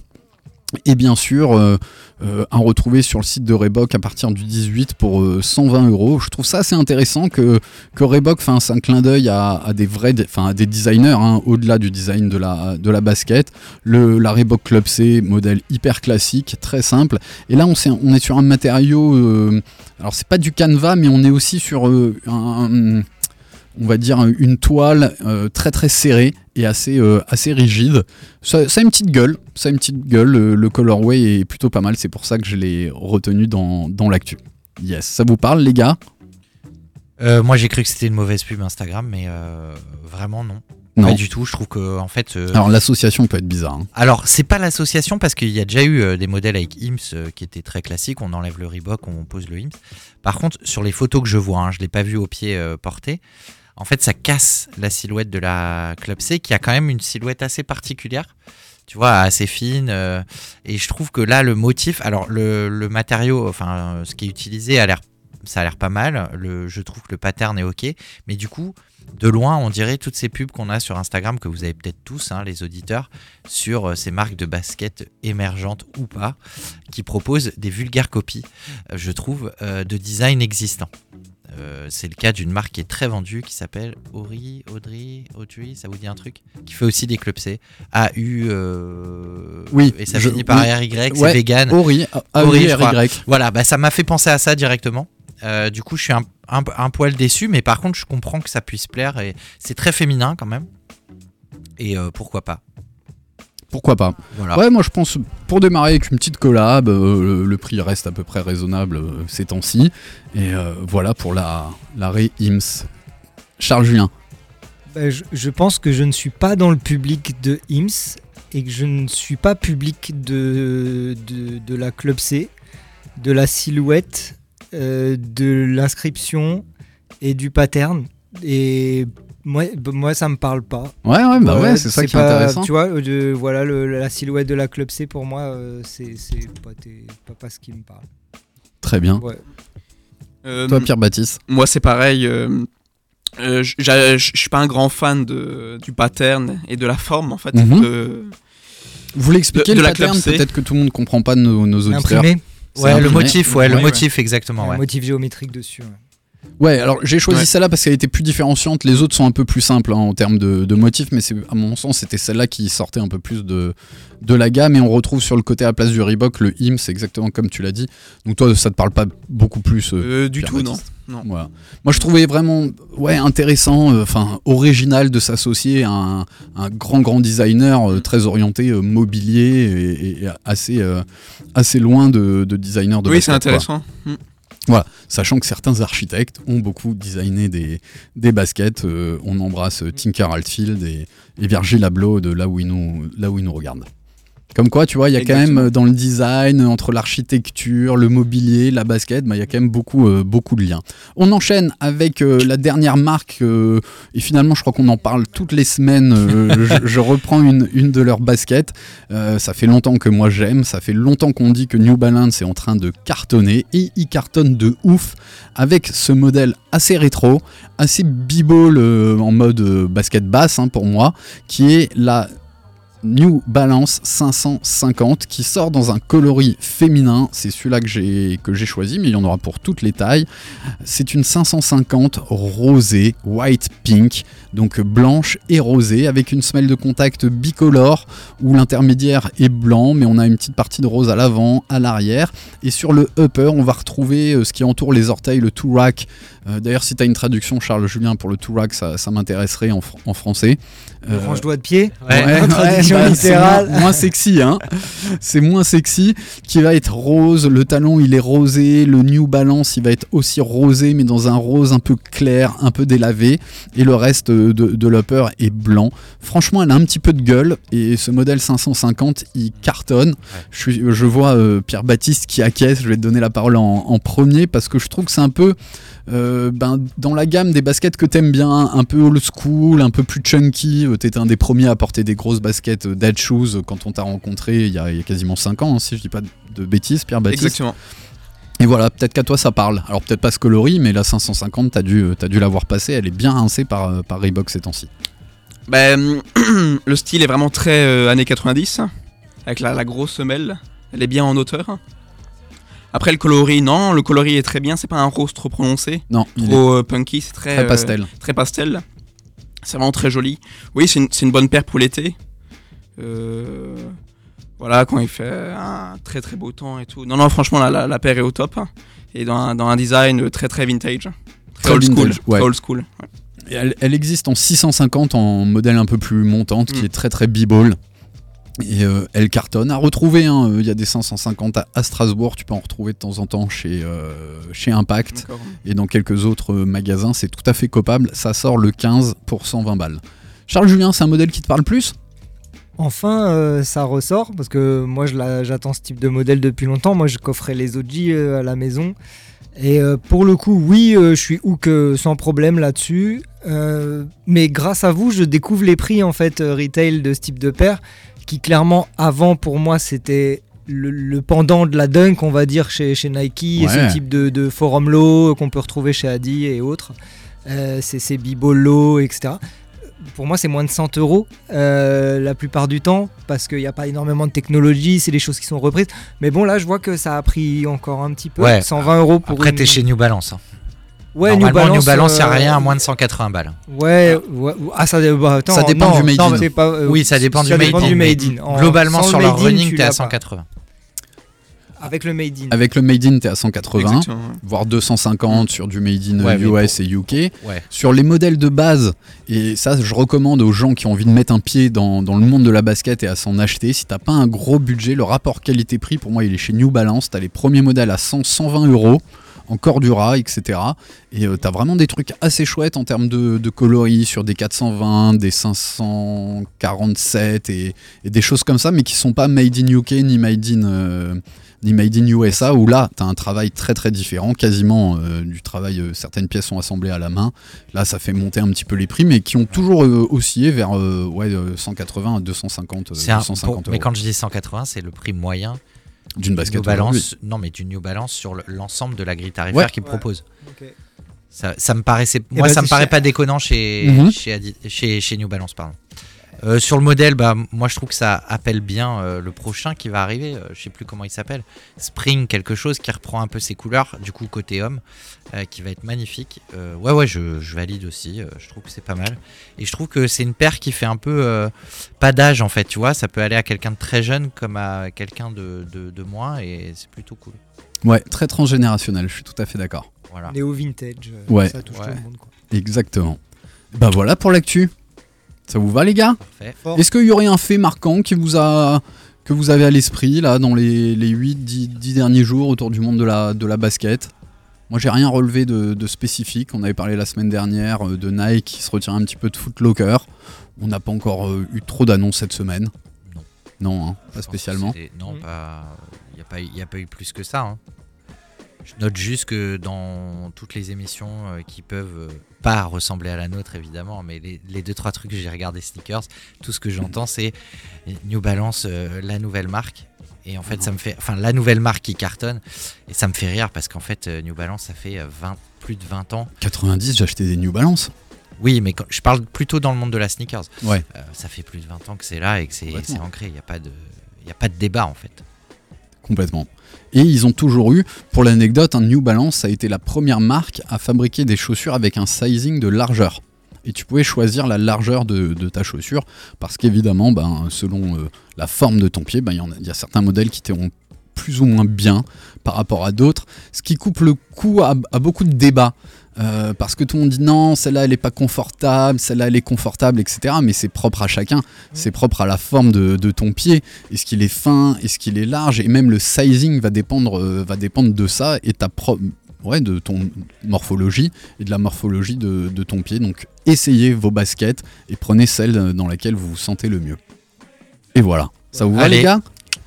A: Et bien sûr, euh, euh, à retrouver sur le site de Reebok à partir du 18 pour euh, 120 euros. Je trouve ça assez intéressant que, que Reebok fasse un clin d'œil à, des vrais, enfin des designers, hein, au-delà du design de la, de la basket. Le, la Reebok Club C, modèle hyper classique, très simple. Et là, on, est sur un matériau, euh, alors c'est pas du canevas, mais on est aussi sur un, on va dire une toile très très serrée et assez, euh, assez rigide. Ça, ça a une petite gueule, ça a une petite gueule. Le, le colorway est plutôt pas mal, c'est pour ça que je l'ai retenu dans, dans l'actu. Yes, ça vous parle les gars?
G: Euh, moi, j'ai cru que c'était une mauvaise pub Instagram, mais euh, vraiment non.
A: Non.
G: Pas du tout. Je trouve que en fait. euh,
A: Alors l'association peut être bizarre. hein.
G: Alors, c'est pas l'association parce qu'il y a déjà eu euh, des modèles avec IMS euh, qui étaient très classiques. On enlève le Reebok, on pose le IMS. Par contre, sur les photos que je vois, hein, je l'ai pas vu au pied porté. En fait, ça casse la silhouette de la Club C qui a quand même une silhouette assez particulière. Tu vois, assez fine. euh, et je trouve que là, le motif, alors le, matériau, enfin, euh, ce qui est utilisé a ça a l'air pas mal. Je trouve que le pattern est ok. Mais du coup, de loin, on dirait toutes ces pubs qu'on a sur Instagram, que vous avez peut-être tous, hein, les auditeurs, sur euh, ces marques de basket émergentes ou pas, qui proposent des vulgaires copies, je trouve, de design existants. Euh, c'est le cas d'une marque qui est très vendue qui s'appelle Ori, Audrey, Audrey, ça vous dit un truc? Qui fait aussi des clubs C. AU, euh,
A: Oui,
G: et ça
A: je-
G: finit par
A: oui.
G: RY, c'est
A: Ouais,
G: vegan.
A: Ori,
G: Ori, crois. Voilà, bah, ça m'a fait penser à ça directement. Euh, du coup, je suis un, un- un poil déçu, mais par contre, je comprends que ça puisse plaire et c'est très féminin quand même. Et pourquoi pas
A: Pourquoi pas
G: Voilà.
A: Ouais, moi je pense pour démarrer avec une petite collab, euh, le, le prix reste à peu près raisonnable euh, ces temps-ci. Et euh, voilà pour la l'arrêt IMS. Charles Julien.
J: Bah, je, je pense que je ne suis pas dans le public de IMS et que je ne suis pas public de, de, de la Club C, de la silhouette, euh, de l'inscription et du pattern. Et moi, moi ça me parle pas.
A: Ouais, ouais, bah ouais, c'est ça qui est intéressant.
J: Tu vois, euh, de- voilà, le- la silhouette de la Club C pour moi, euh, c'est pas, tes- pas, pas ce qui me parle.
A: Très bien.
J: Ouais.
I: Euh,
A: Toi, Pierre Baptiste.
I: Moi, c'est pareil. euh, euh, je suis pas un grand fan de, du pattern et de la forme, en fait.
A: Mhm.
I: de-
A: Vous voulez expliquer
I: de- de
A: le
I: la Club
A: pattern
I: C.
A: Peut-être que tout le monde comprend pas nos, nos auditeurs.
J: Imprimé,
G: Ouais, le motif, ouais, le
J: Ouais,
G: motif, exactement. Ouais.
J: motif géométrique dessus. Ouais.
A: Alors j'ai choisi
I: Ouais.
A: celle-là parce qu'elle était plus différenciante. Les autres sont un peu plus simples hein, en termes de, de motifs, mais à mon sens c'était celle-là qui sortait un peu plus de, de la gamme. Et on retrouve sur le côté à la place du Reebok le IM, c'est exactement comme tu l'as dit. Donc toi, ça te parle pas beaucoup plus euh,
I: Euh, du tout, non. Non.
A: Voilà. Moi, je trouvais vraiment ouais, intéressant, euh, enfin original de s'associer à un, un grand, grand designer euh, très orienté mobilier et, et assez, assez loin de, de designer de
I: Oui, c'est
A: basket, quoi. Voilà, sachant que certains architectes ont beaucoup designé des, des baskets. euh, on embrasse Tinker Altfield et, et Virgil Abloh de là où ils nous, là où ils nous regardent. Comme quoi, tu vois, il y a quand même euh, dans le design, entre l'architecture, le mobilier, la basket, bah, il y a quand même beaucoup, euh, beaucoup de liens. On enchaîne avec euh, la dernière marque, euh, et finalement, je crois qu'on en parle toutes les semaines. je, je reprends une, une de leurs baskets. Ça fait longtemps que moi j'aime, ça fait longtemps qu'on dit que New Balance est en train de cartonner, et il cartonne de ouf avec ce modèle assez rétro, assez euh, en mode basket basse hein, pour moi, qui est la New Balance 550 qui sort dans un coloris féminin. C'est celui-là que j'ai choisi, mais il y en aura pour toutes les tailles. C'est une 550 rosée, white pink, donc blanche et rosée, avec une semelle de contact bicolore où l'intermédiaire est blanc, mais on a une petite partie de rose à l'avant, à l'arrière. Et sur le upper, on va retrouver euh, ce qui entoure les orteils, le two rack. Euh, D'ailleurs, si tu as une traduction, Charles Julien, pour le two rack, ça, ça m'intéresserait en, fr- en français. Euh,
J: range doigt de pied.
G: Ouais.
A: Ouais,
J: Traduction
A: Bah,
J: littérale.
A: moins, moins sexy, hein. C'est moins sexy. Qui va être rose. Le talon, il est rosé. Le New Balance, il va être aussi rosé, mais dans un rose un peu clair, un peu délavé. Et le reste de, de l'upper est blanc. Franchement, elle a un petit peu de gueule. Et ce modèle 550, il cartonne. Je, suis- je vois euh, Pierre Baptiste qui acquiesce. Je vais te donner la parole en, en premier parce que je trouve que c'est un peu euh, ben, dans la gamme des baskets que t'aimes bien, un peu old school, un peu plus chunky. Euh, T'étais un des premiers à porter des grosses baskets Dead Shoes quand on t'a rencontré il y, a, il y a quasiment 5 ans, hein, si je dis pas de- de bêtises, Pierre Baptiste.
I: Exactement.
A: Et voilà, peut-être qu'à toi ça parle. Alors peut-être pas ce coloris, mais la 550, t'as dû, euh, t'as dû l'avoir passée. Elle est bien rincée par, euh, par Reebok ces temps-ci.
I: Ben, le style est vraiment très euh, années 90, avec la, la grosse semelle. Elle est bien en hauteur. Après le coloris, non, le coloris est très bien. C'est pas un rose trop prononcé,
A: Non,
I: trop euh, punky. C'est très,
A: très
I: euh,
A: pastel.
I: très pastel. C'est vraiment très joli. Oui, c'est une, c'est une bonne paire pour l'été. Euh, voilà, quand il fait un très très beau temps et tout. Non, non, franchement, la, la, la paire est au top. Et dans un, dans un design très très vintage. Très,
A: Très
I: old school.
A: ouais.
I: Old school. ouais.
A: Elle, elle existe en 650 en modèle un peu plus montante, qui
I: Mm.
A: est très très b-ball. Et euh, elle cartonne. À retrouver, hein, euh, il y a des 550 à, à Strasbourg, tu peux en retrouver de temps en temps chez, euh, chez Impact et dans quelques autres magasins. C'est tout à fait copable. Ça sort le 15 pour 120 balles. Charles Julien, c'est un modèle qui te parle plus?
J: Enfin, euh, ça ressort parce que moi, j'attends ce type de modèle depuis longtemps. Moi, je coffrais les OG euh, à la maison. Et euh, pour le coup, oui, euh, je suis hook sans problème là-dessus. Mais grâce à vous, je découvre les prix en fait retail de ce type de paire qui clairement avant pour moi c'était le, le pendant de la dunk on va dire chez, chez Nike et ce type de, de forum low qu'on peut retrouver chez Adi et autres. Euh, c'est ces low, etc. Pour moi, c'est moins de 100 euros euh, la plupart du temps parce qu'il n'y a pas énormément de technologie, c'est des choses qui sont reprises. Mais bon, là, je vois que ça a pris encore un petit peu.
G: Ouais.
J: 120 euros pour
G: Après,
J: une...
G: t'es chez New Balance. hein.
J: Ouais,
G: Normalement, New Balance,
J: euh,
G: il a rien à moins de 180 balles.
J: Ouais, ouais, ah ça, bah, attends,
A: Ça dépend
J: non,
A: du made in.
J: Pas, euh,
G: oui, ça dépend,
J: ça
G: du,
J: dépend
G: made in,
J: du
G: mais
J: made in. En-
G: Globalement, sur
J: le
G: leur
J: made in,
G: running,
J: tu
G: t'es à
J: l'as pas.
G: 180.
J: Avec le made in.
A: Avec le Made in, t'es à 180,
I: Exactement, ouais.
A: voire 250 sur du Made in
G: Ouais,
A: US et UK.
G: Ouais.
A: Sur les modèles de base, et ça je recommande aux gens qui ont envie de mettre un pied dans, dans le monde de la basket et à s'en acheter, si t'as pas un gros budget, le rapport qualité-prix pour moi il est chez New Balance, t'as les premiers modèles à 100, 120 euros, en Cordura, etc. Et euh, t'as vraiment des trucs assez chouettes en termes de, de coloris sur des 420, des 547 et, et des choses comme ça, mais qui sont pas made in UK ni made in... euh, ni Made in USA où là tu as un travail très très différent, quasiment euh, du travail, euh, certaines pièces sont assemblées à la main, là ça fait monter un petit peu les prix mais qui ont toujours euh, oscillé vers euh, ouais, euh, 180 à 250, euh,
G: C'est un-
A: 250
G: pour- mais
A: euros.
G: quand je dis 180, c'est le prix moyen
A: d'une
G: du
A: basket
G: New. Balance. Non, mais du New Balance sur le- l'ensemble de la grille tarifaire
A: Ouais.
G: qu'ils
J: Ouais.
G: proposent.
J: Ok.
G: Ça, ça me paraissait, moi,
J: ben,
G: ça me paraît
J: cher.
G: pas déconnant chez,
A: Mhm.
G: chez, Adi- chez, chez New Balance, pardon. Euh, sur le modèle, bah, moi je trouve que ça appelle bien euh, le prochain qui va arriver. euh, je sais plus comment il s'appelle. Spring quelque chose qui reprend un peu ses couleurs, du coup côté homme, euh, qui va être magnifique. Euh, ouais ouais, je, je valide aussi. euh, je trouve que c'est pas mal. Et je trouve que c'est une paire qui fait un peu euh, pas d'âge en fait. Tu vois, ça peut aller à quelqu'un de très jeune comme à quelqu'un de, de, de moins, et c'est plutôt cool.
A: Ouais, très transgénérationnel, je suis tout à fait d'accord.
G: Voilà.
J: Néo vintage.
A: Ouais.
J: Ça touche
G: Ouais.
J: tout le monde. Quoi.
A: Exactement. Bah voilà pour l'actu. Ça vous va les gars. Est-ce qu'il y aurait un fait marquant qui vous a que vous avez à l'esprit là dans les, les 8 10, 10 derniers jours autour du monde de la, de la basket? Moi j'ai rien relevé de, de spécifique. On avait parlé la semaine dernière euh, de Nike qui se retire un petit peu de Footlocker. On n'a pas encore euh, eu trop d'annonces cette semaine.
G: Non.
A: Non, hein, pas spécialement.
G: Non, pas. Il n'y a, pas eu- y a pas eu plus que ça. hein. Je note juste que dans toutes les émissions euh, qui peuvent euh, pas ressembler à la nôtre, évidemment, mais les, les deux, trois trucs que j'ai regardé sneakers, tout ce que j'entends, c'est New Balance, euh, la nouvelle marque. Et en fait, ça me fait. Enfin, la nouvelle marque qui cartonne. Et ça me fait rire parce qu'en fait, New Balance, ça fait euh, 20, plus de 20 ans.
A: 90, j'ai acheté des New Balance.
G: Oui, mais quand- je parle plutôt dans le monde de la sneakers.
A: Ouais.
G: Euh, ça fait plus de 20 ans que c'est là et que c'est ancré. Il n'y a, pas de- il y a pas de débat, en fait.
A: Complètement. Et ils ont toujours eu, pour l'anecdote, un New Balance a été la première marque à fabriquer des chaussures avec un sizing de largeur. Et tu pouvais choisir la largeur de, ta chaussure parce qu'évidemment, ben, selon euh, la forme de ton pied, ben, il y a- certains modèles qui t'iront plus ou moins bien par rapport à d'autres, ce qui coupe le coup à beaucoup de débats. Euh, parce que tout le monde dit non, celle-là elle est pas confortable, celle-là elle est confortable, etc. Mais c'est propre à chacun, c'est propre à la forme de, de ton pied. Est-ce qu'il est fin, est-ce qu'il est large, et même le sizing va dépendre, euh, va dépendre de ça et ta propre, ouais, de ton morphologie et de la morphologie de, de ton pied. Donc essayez vos baskets et prenez celle dans laquelle vous vous sentez le mieux. Et voilà, ça vous va
G: Allez.
A: les gars?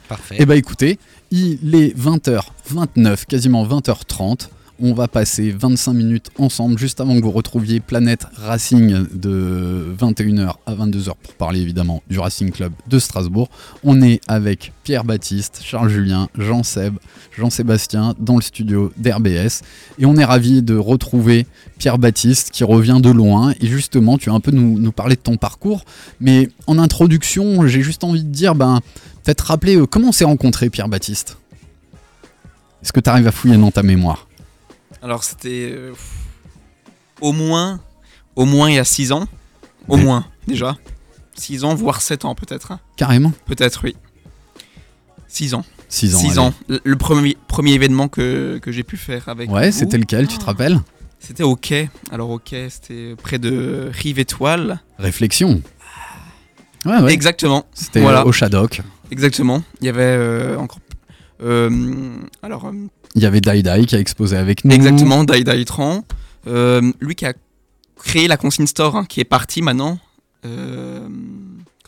G: Parfait.
A: eh bah écoutez, il est 20h29, quasiment 20h30. On va passer 25 minutes ensemble juste avant que vous retrouviez Planète Racing de 21h à 22h pour parler évidemment du Racing Club de Strasbourg. On est avec Pierre Baptiste, Charles Julien, Jean Seb, Jean-Sébastien dans le studio d'RBS et on est ravi de retrouver Pierre Baptiste qui revient de loin. Et justement tu as un peu nous, nous parler de ton parcours. Mais en introduction j'ai juste envie de dire ben peut-être rappeler euh, comment on s'est rencontré Pierre Baptiste Est-ce que tu arrives à fouiller dans ta mémoire?
I: Alors c'était euh, au moins, au moins il y a 6 ans. Au
A: Ouais.
I: moins, déjà. 6 ans, voire 7 ans peut-être.
A: Carrément
I: Peut-être, oui. 6 ans.
A: 6 ans.
I: 6
A: allez.
I: ans. Le le premier, premier événement que, que j'ai pu faire avec
A: Ouais, c'était lequel, tu te rappelles?
I: C'était au quai. Alors au quai, c'était près de Rive Étoile.
A: Réflexion. Ouais, ouais.
I: Exactement.
A: C'était
I: Voilà.
A: au Shadok.
I: Exactement. Il y avait euh, encore. euh, alors,
A: Il y avait Dai Dai qui a exposé avec nous.
I: exactement, Dai Dai Tran. Euh, lui qui a créé la Consigne Store, hein, qui est parti maintenant. Euh,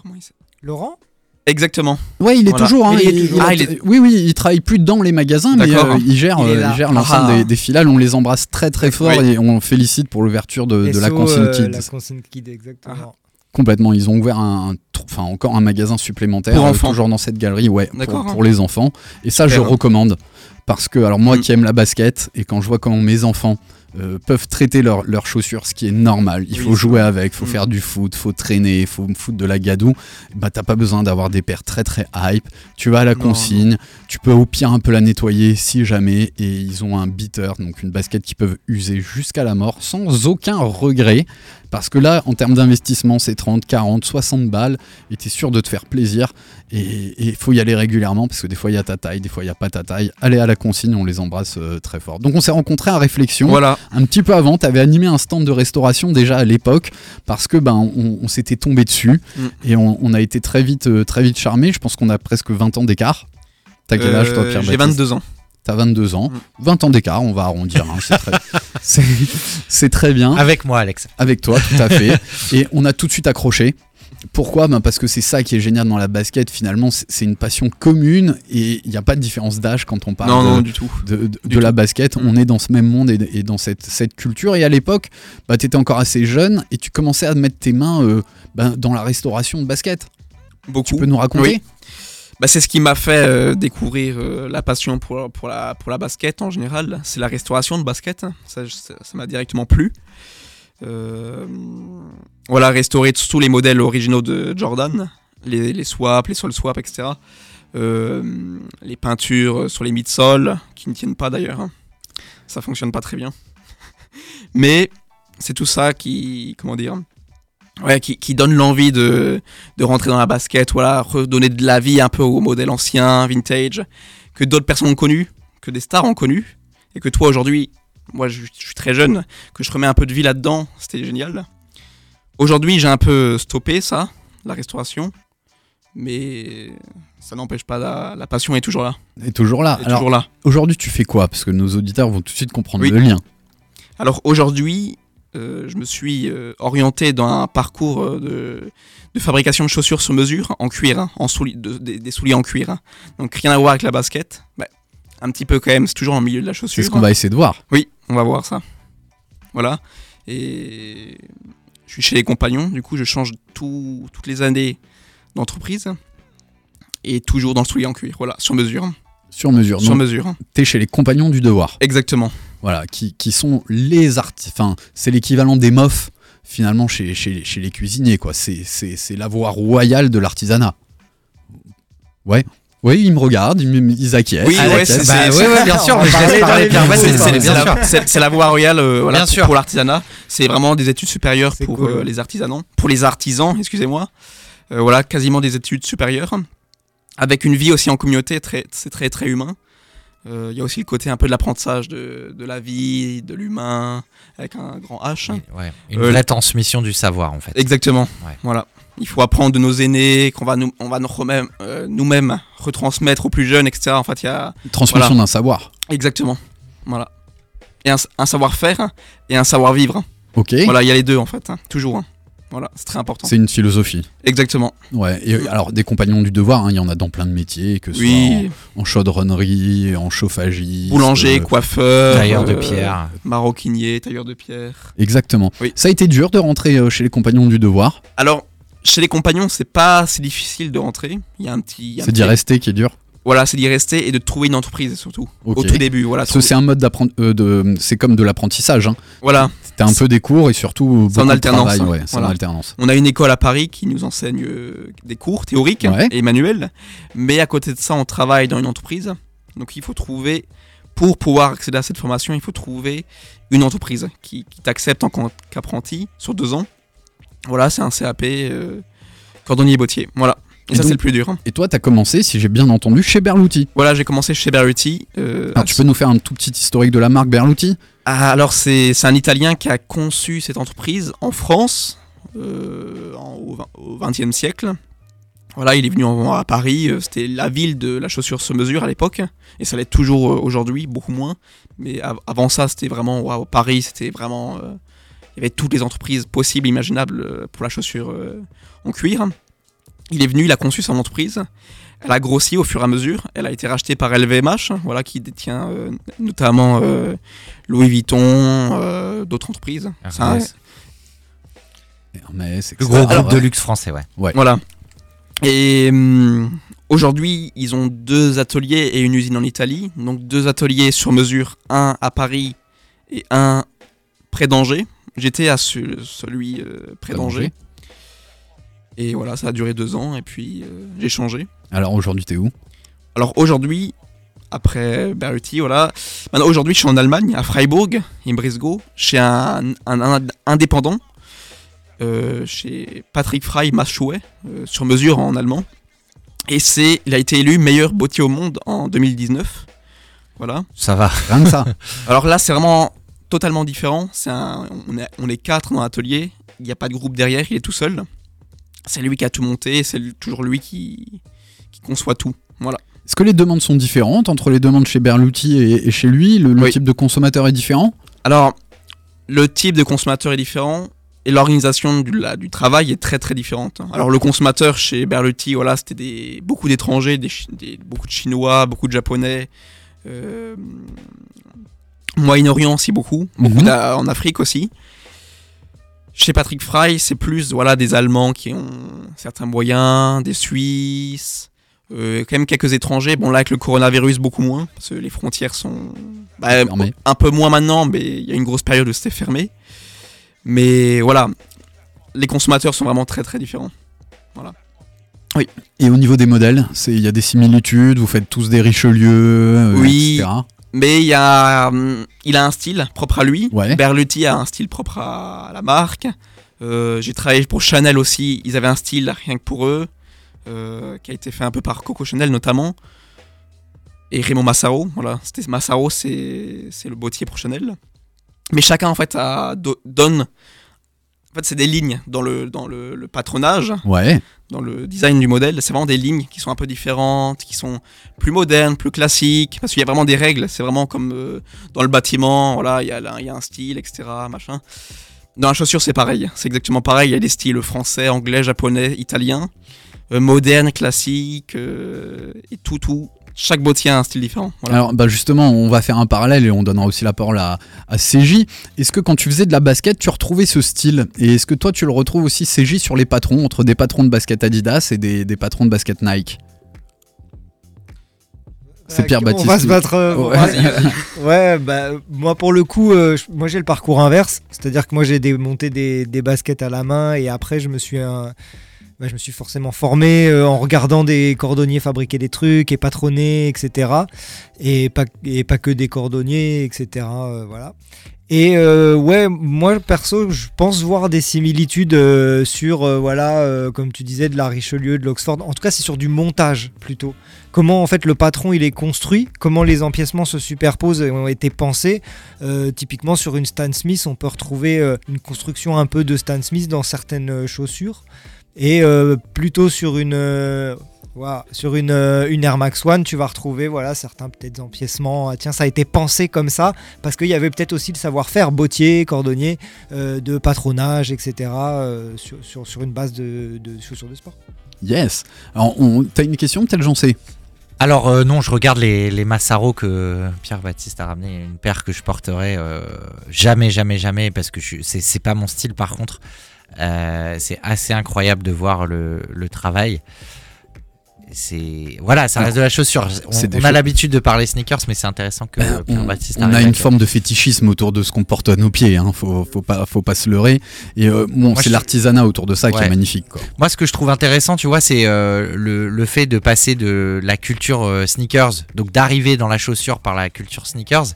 I: comment il s'appelle?
J: Laurent?
A: Ouais,
I: Exactement.
A: Oh, il est
I: Voilà.
A: toujours. hein,
I: Il est
A: il-
I: toujours.
A: il a-
I: Ah, il est-
A: Oui, oui, il travaille plus dans les magasins, mais euh, il gère, l'ensemble
I: Ah.
A: des, des filales. On les embrasse très très fort
I: Oui.
A: et on félicite pour l'ouverture de, de la Consigne
J: euh,
A: Kids.
J: La consigne kid, exactement.
A: Complètement. Ils ont ouvert un, enfin encore un magasin supplémentaire,
I: Pour
A: euh,
I: enfants.
A: toujours dans cette galerie, ouais, pour, les enfants. Et ça, je recommande parce que, alors moi
I: Mm.
A: qui aime la basket et quand je vois comment mes enfants euh, peuvent traiter leurs leurs chaussures, ce qui est normal. Il
I: Oui,
A: faut jouer avec, faut
I: Mm.
A: faire du foot, faut traîner, faut foutre de la gadoue. Bah t'as pas besoin d'avoir des paires très très hype. Tu vas à la
I: Non,
A: consigne, tu peux au pire un peu la nettoyer si jamais. Et ils ont un beater, donc une basket qu'ils peuvent user jusqu'à la mort sans aucun regret. Parce que là, en termes d'investissement, c'est 30, 40, 60 balles et t'es sûr de te faire plaisir. Et il faut y aller régulièrement parce que des fois il y a ta taille, des fois il n'y a pas ta taille. Allez à la consigne, on les embrasse euh, très fort. Donc on s'est rencontrés à Réflexion.
I: Voilà.
A: Un petit peu avant, tu avais animé un stand de restauration déjà à l'époque parce que ben on, on s'était tombé dessus
I: Mm.
A: et on, on a été très vite euh, très vite charmé. Je pense qu'on a presque 20 ans d'écart. T'as quel âge toi
I: Euh,
A: Pierre
I: J'ai 22 ans.
A: T'as 22 ans,
I: Mm.
A: 20 ans d'écart, on va arrondir. hein, c'est très, c'est- très bien.
G: Avec moi, Alex.
A: Avec toi, tout à fait. Et on a tout de suite accroché. Pourquoi? Ben Parce que c'est ça qui est génial dans la basket. Finalement, c'est une passion commune et il n'y a pas de différence d'âge quand on parle
I: Non,
A: de,
I: non, du tout.
A: de, de-
I: Du
A: de la basket.
I: Mm.
A: On est dans ce même monde et, et dans cette, cette culture. Et à l'époque, bah, tu étais encore assez jeune et tu commençais à mettre tes mains euh, ben, dans la restauration de basket.
I: Beaucoup.
A: Tu peux nous raconter?
I: Oui. Bah, c'est ce qui m'a fait euh, découvrir euh, la passion pour, la, basket en général. C'est la restauration de basket. Ça m'a directement plu. Euh, voilà, restaurer tous les modèles originaux de Jordan, les, swaps, les sol swaps, etc. Les peintures sur les midsoles, qui ne tiennent pas d'ailleurs. hein. Ça fonctionne pas très bien. Mais c'est tout ça qui, comment dire, ouais, qui, qui donne l'envie de, de rentrer dans la basket, voilà, redonner de la vie un peu au modèle ancien, vintage, que d'autres personnes ont connu, que des stars ont connu, et que toi aujourd'hui, moi je, je suis très jeune, que je remets un peu de vie là-dedans, c'était génial. Aujourd'hui, j'ai un peu stoppé ça, la restauration, mais ça n'empêche pas, la, la passion est toujours là.
A: Et toujours là.
I: Est
A: Alors,
I: toujours là.
A: aujourd'hui, tu fais quoi? Parce que nos auditeurs vont tout de suite comprendre
I: Oui.
A: le lien.
I: Alors aujourd'hui, je me suis euh, orienté dans un parcours euh, de, de fabrication de chaussures sur mesure en cuir, hein, en souli- de- des, des souliers en cuir. hein. Donc rien à voir avec la basket. Bah, un petit peu quand même, c'est toujours en milieu de la chaussure.
A: C'est ce qu'on va essayer de voir.
I: Oui, on va voir ça. Voilà. Et je suis chez les compagnons, du coup je change tout- toutes les années d'entreprise. Et toujours dans le soulier en cuir, voilà, sur mesure.
A: Sur mesure.
I: Sur
A: Donc,
I: mesure,
A: t'es chez les compagnons du devoir.
I: exactement.
A: Voilà, qui, qui sont les artistes. Enfin, c'est l'équivalent des mofs, finalement, chez, chez, chez les cuisiniers, quoi. C'est, c'est, c'est la voie royale de l'artisanat. Ouais. Oui, ils me regardent, ils, ils acquiescent.
I: Oui,
A: ils
I: ouais,
A: acquiescent.
I: c'est-
G: Bah,
I: c'est-
G: ouais, ouais, bien sûr,
I: C'est
G: bien sûr.
I: la, c'est- la voie royale euh, voilà,
G: Bien
I: pour, l'artisanat. C'est vraiment des études supérieures pour
J: cool.
I: euh, les artisans. Pour les artisans, excusez-moi. Euh, voilà, quasiment des études supérieures. Avec une vie aussi en communauté, très, c'est très très humain. Euh, Il y a aussi le côté un peu de l'apprentissage de, de la vie, de l'humain, avec un grand H.
G: Ouais, une
I: Euh,
G: vraie transmission du savoir en fait.
I: Exactement.
G: Ouais.
I: Voilà. Il faut apprendre de nos aînés, qu'on va nous, on va euh, nous-mêmes retransmettre aux plus jeunes, etc. En fait, il y a
A: Transmission
I: Voilà.
A: d'un savoir.
I: exactement. Voilà. Et un, un savoir-faire et un savoir-vivre.
A: Ok.
I: Voilà, il y a les deux en fait, hein, toujours. hein. Voilà, c'est très important.
A: C'est une philosophie.
I: Exactement.
A: Ouais. Et euh, alors des compagnons du devoir, hein, il y en a dans plein de métiers, que ce
I: Oui.
A: soit en, en chaudronnerie, en chauffagiste.
I: Boulanger,
A: euh,
I: coiffeur,
G: Tailleur de
I: euh,
G: pierre.
I: maroquinier, tailleur de pierre.
A: Exactement.
I: Oui.
A: Ça a été dur de rentrer euh, chez les compagnons du devoir?
I: Alors, chez les compagnons, c'est pas si difficile de rentrer. Il y a un petit.
A: C'est d'y rester qui est dur?
I: Voilà, c'est d'y rester et de trouver une entreprise surtout. Au tout début, voilà.
A: Parce que c'est un mode d'apprendre, euh, de, c'est comme de l'apprentissage. Hein.
I: Voilà.
A: T'as un peu des cours et surtout
I: C'est en
A: beaucoup de
I: alternance,
A: travail,
I: hein.
A: ouais, en alternance.
I: On a une école à Paris qui nous enseigne euh, des cours théoriques
A: Ouais.
I: et manuels, mais à côté de ça, on travaille dans une entreprise. Donc il faut trouver, pour pouvoir accéder à cette formation, il faut trouver une entreprise qui, qui t'accepte en tant qu'apprenti sur deux ans. Voilà, c'est un CAP euh, cordonnier bottier. Voilà. Et,
A: Et
I: ça, c'est le plus dur.
A: Et toi, t'as commencé, si j'ai bien entendu, chez Berluti.
I: Voilà, j'ai commencé chez Berluti. euh,
A: Alors, tu peux nous faire un tout petit historique de la marque Berluti?
I: Ah, alors c'est un Italien qui a conçu cette entreprise en France euh, au XXe siècle. Voilà, il est venu en- à Paris, euh, c'était la ville de la chaussure sur mesure à l'époque, et ça l'est toujours aujourd'hui, beaucoup moins. Mais av- avant ça, c'était vraiment, waouh, Paris, c'était vraiment... euh, il y avait toutes les entreprises possibles, imaginables pour la chaussure en cuir. Il est venu, il a conçu son entreprise. Elle a grossi au fur et à mesure. Elle a été rachetée par LVMH, voilà, qui détient euh, notamment euh, Louis Vuitton, euh, d'autres entreprises. C'est un-
G: Hermès.
A: Hermès,
G: Le gros groupe de luxe français, ouais.
I: Voilà. Et hum, aujourd'hui, ils ont deux ateliers et une usine en Italie. Donc deux ateliers sur mesure, un à Paris et un près d'Angers. J'étais à ce- celui euh, près d'Angers. Et voilà, ça a duré deux ans et puis euh, j'ai changé.
A: Alors aujourd'hui, t'es où?
I: Alors aujourd'hui, après Berluti, voilà. Maintenant aujourd'hui, je suis en Allemagne, à Freiburg, in Brisgau, chez un, un- un indépendant, euh, chez Patrick Frey Maschouet, euh, sur mesure en allemand. Et c'est, il a été élu meilleur bottier au monde en 2019. Voilà.
G: Ça va.
A: Rien que ça.
I: Alors là, c'est vraiment totalement différent. Un, on, est, on est quatre dans l'atelier. Il n'y a pas de groupe derrière, il est tout seul. C'est lui qui a tout monté, c'est toujours lui qui, qui conçoit tout. Voilà.
A: Est-ce que les demandes sont différentes entre les demandes chez Berluti et, et chez lui Le, le
I: Oui.
A: type de consommateur est différent
I: Alors, le type de consommateur est différent et l'organisation du, travail est très très différente. Alors, le consommateur chez Berluti, voilà, c'était des, beaucoup d'étrangers, des, Chi- des- beaucoup de Chinois, beaucoup de Japonais, euh, Moyen-Orient aussi beaucoup, beaucoup
A: Mhm.
I: en Afrique aussi. Chez Patrick Fry, c'est plus voilà, des Allemands qui ont certains moyens, des Suisses, euh, quand même quelques étrangers. Bon, là, avec le coronavirus, beaucoup moins, parce que les frontières sont bah, un peu moins maintenant, mais il y a une grosse période où c'était fermé. Mais voilà, les consommateurs sont vraiment très très différents.
A: Et au niveau des modèles, c'est- il y a des similitudes, vous faites tous des Richelieu, euh,
I: Oui.
A: etc.
I: Mais il, y a, hum, il a un style propre à lui.
A: Ouais.
I: Berluti a un style propre à la marque. Euh, J'ai travaillé pour Chanel aussi. Ils avaient un style rien que pour eux, euh, qui a été fait un peu par Coco Chanel notamment. Et Raymond Massaro. Voilà, c'était Massaro, c'est le bottier pour Chanel. Mais chacun en fait a, donne. Fait, c'est des lignes dans le dans le, le patronage
A: Ouais.
I: dans le design du modèle, c'est vraiment des lignes qui sont un peu différentes, qui sont plus modernes, plus classiques, parce qu'il y a vraiment des règles, c'est vraiment comme euh, dans le bâtiment, voilà, il y, a il y a un style, etc., machin. Dans la chaussure, c'est pareil, c'est exactement pareil, il y a des styles français, anglais, japonais, italien, euh, moderne, classique, euh, et tout, tout. Chaque bottier a un style différent. Voilà.
A: Alors bah justement, on va faire un parallèle et on donnera aussi la parole à, à CJ. Est-ce que quand tu faisais de la basket, tu retrouvais ce style? Et est-ce que toi, tu le retrouves aussi CJ sur les patrons, entre des patrons de basket Adidas et des, des patrons de basket Nike? C'est Pierre
J: Euh,
A: Baptiste.
J: On va se battre. euh,
A: Ouais.
J: ouais. Ouais, bah, moi pour le coup, euh, moi j'ai le parcours inverse. C'est-à-dire que moi j'ai démonté des, des baskets à la main et après je me suis, euh, je me suis forcément formé euh, en regardant des cordonniers fabriquer des trucs et patronner, etc. Et pas, que des cordonniers, etc. euh, voilà. Et euh, ouais, moi perso, je pense voir des similitudes sur, voilà, comme tu disais, de la Richelieu, de l'Oxford. En tout cas, c'est sur du montage plutôt. Comment en fait le patron il est construit, comment les empiècements se superposent et ont été pensés. Typiquement sur une Stan Smith, on peut retrouver une construction un peu de Stan Smith dans certaines chaussures. Et euh, plutôt sur une, euh, voilà, sur une, euh, une Air Max One, tu vas retrouver voilà, certains peut-être empiècements. Ah, tiens, ça a été pensé comme ça, parce qu'il y avait peut-être aussi le savoir-faire bottier, cordonnier, euh, de patronage, etc. euh, sur, sur, sur une base de, de chaussures de sport.
A: Yes. Alors, on... t'as une question, tel j'en sais.
G: Alors euh, non, je regarde les, les Massaro que Pierre Baptiste a ramené, une paire que je porterai euh, jamais, jamais, jamais, parce que je- c'est c'est pas mon style par contre. Euh, c'est assez incroyable de voir le, le travail. C'est voilà, ça reste de la chaussure. On, a
A: cho-
G: l'habitude de parler sneakers, mais c'est intéressant que
A: Ben, on,
G: Baptiste
A: on
G: arrive
A: a une forme de fétichisme autour de ce qu'on porte à nos pieds. Hein. Faut, faut pas, faut pas se leurrer. Et euh, bon,
G: Moi,
A: c'est
G: je-
A: l'artisanat autour de ça qui est magnifique. Quoi.
G: Moi, ce que je trouve intéressant, tu vois, c'est euh, le, le fait de passer de la culture euh, sneakers, donc d'arriver dans la chaussure par la culture sneakers,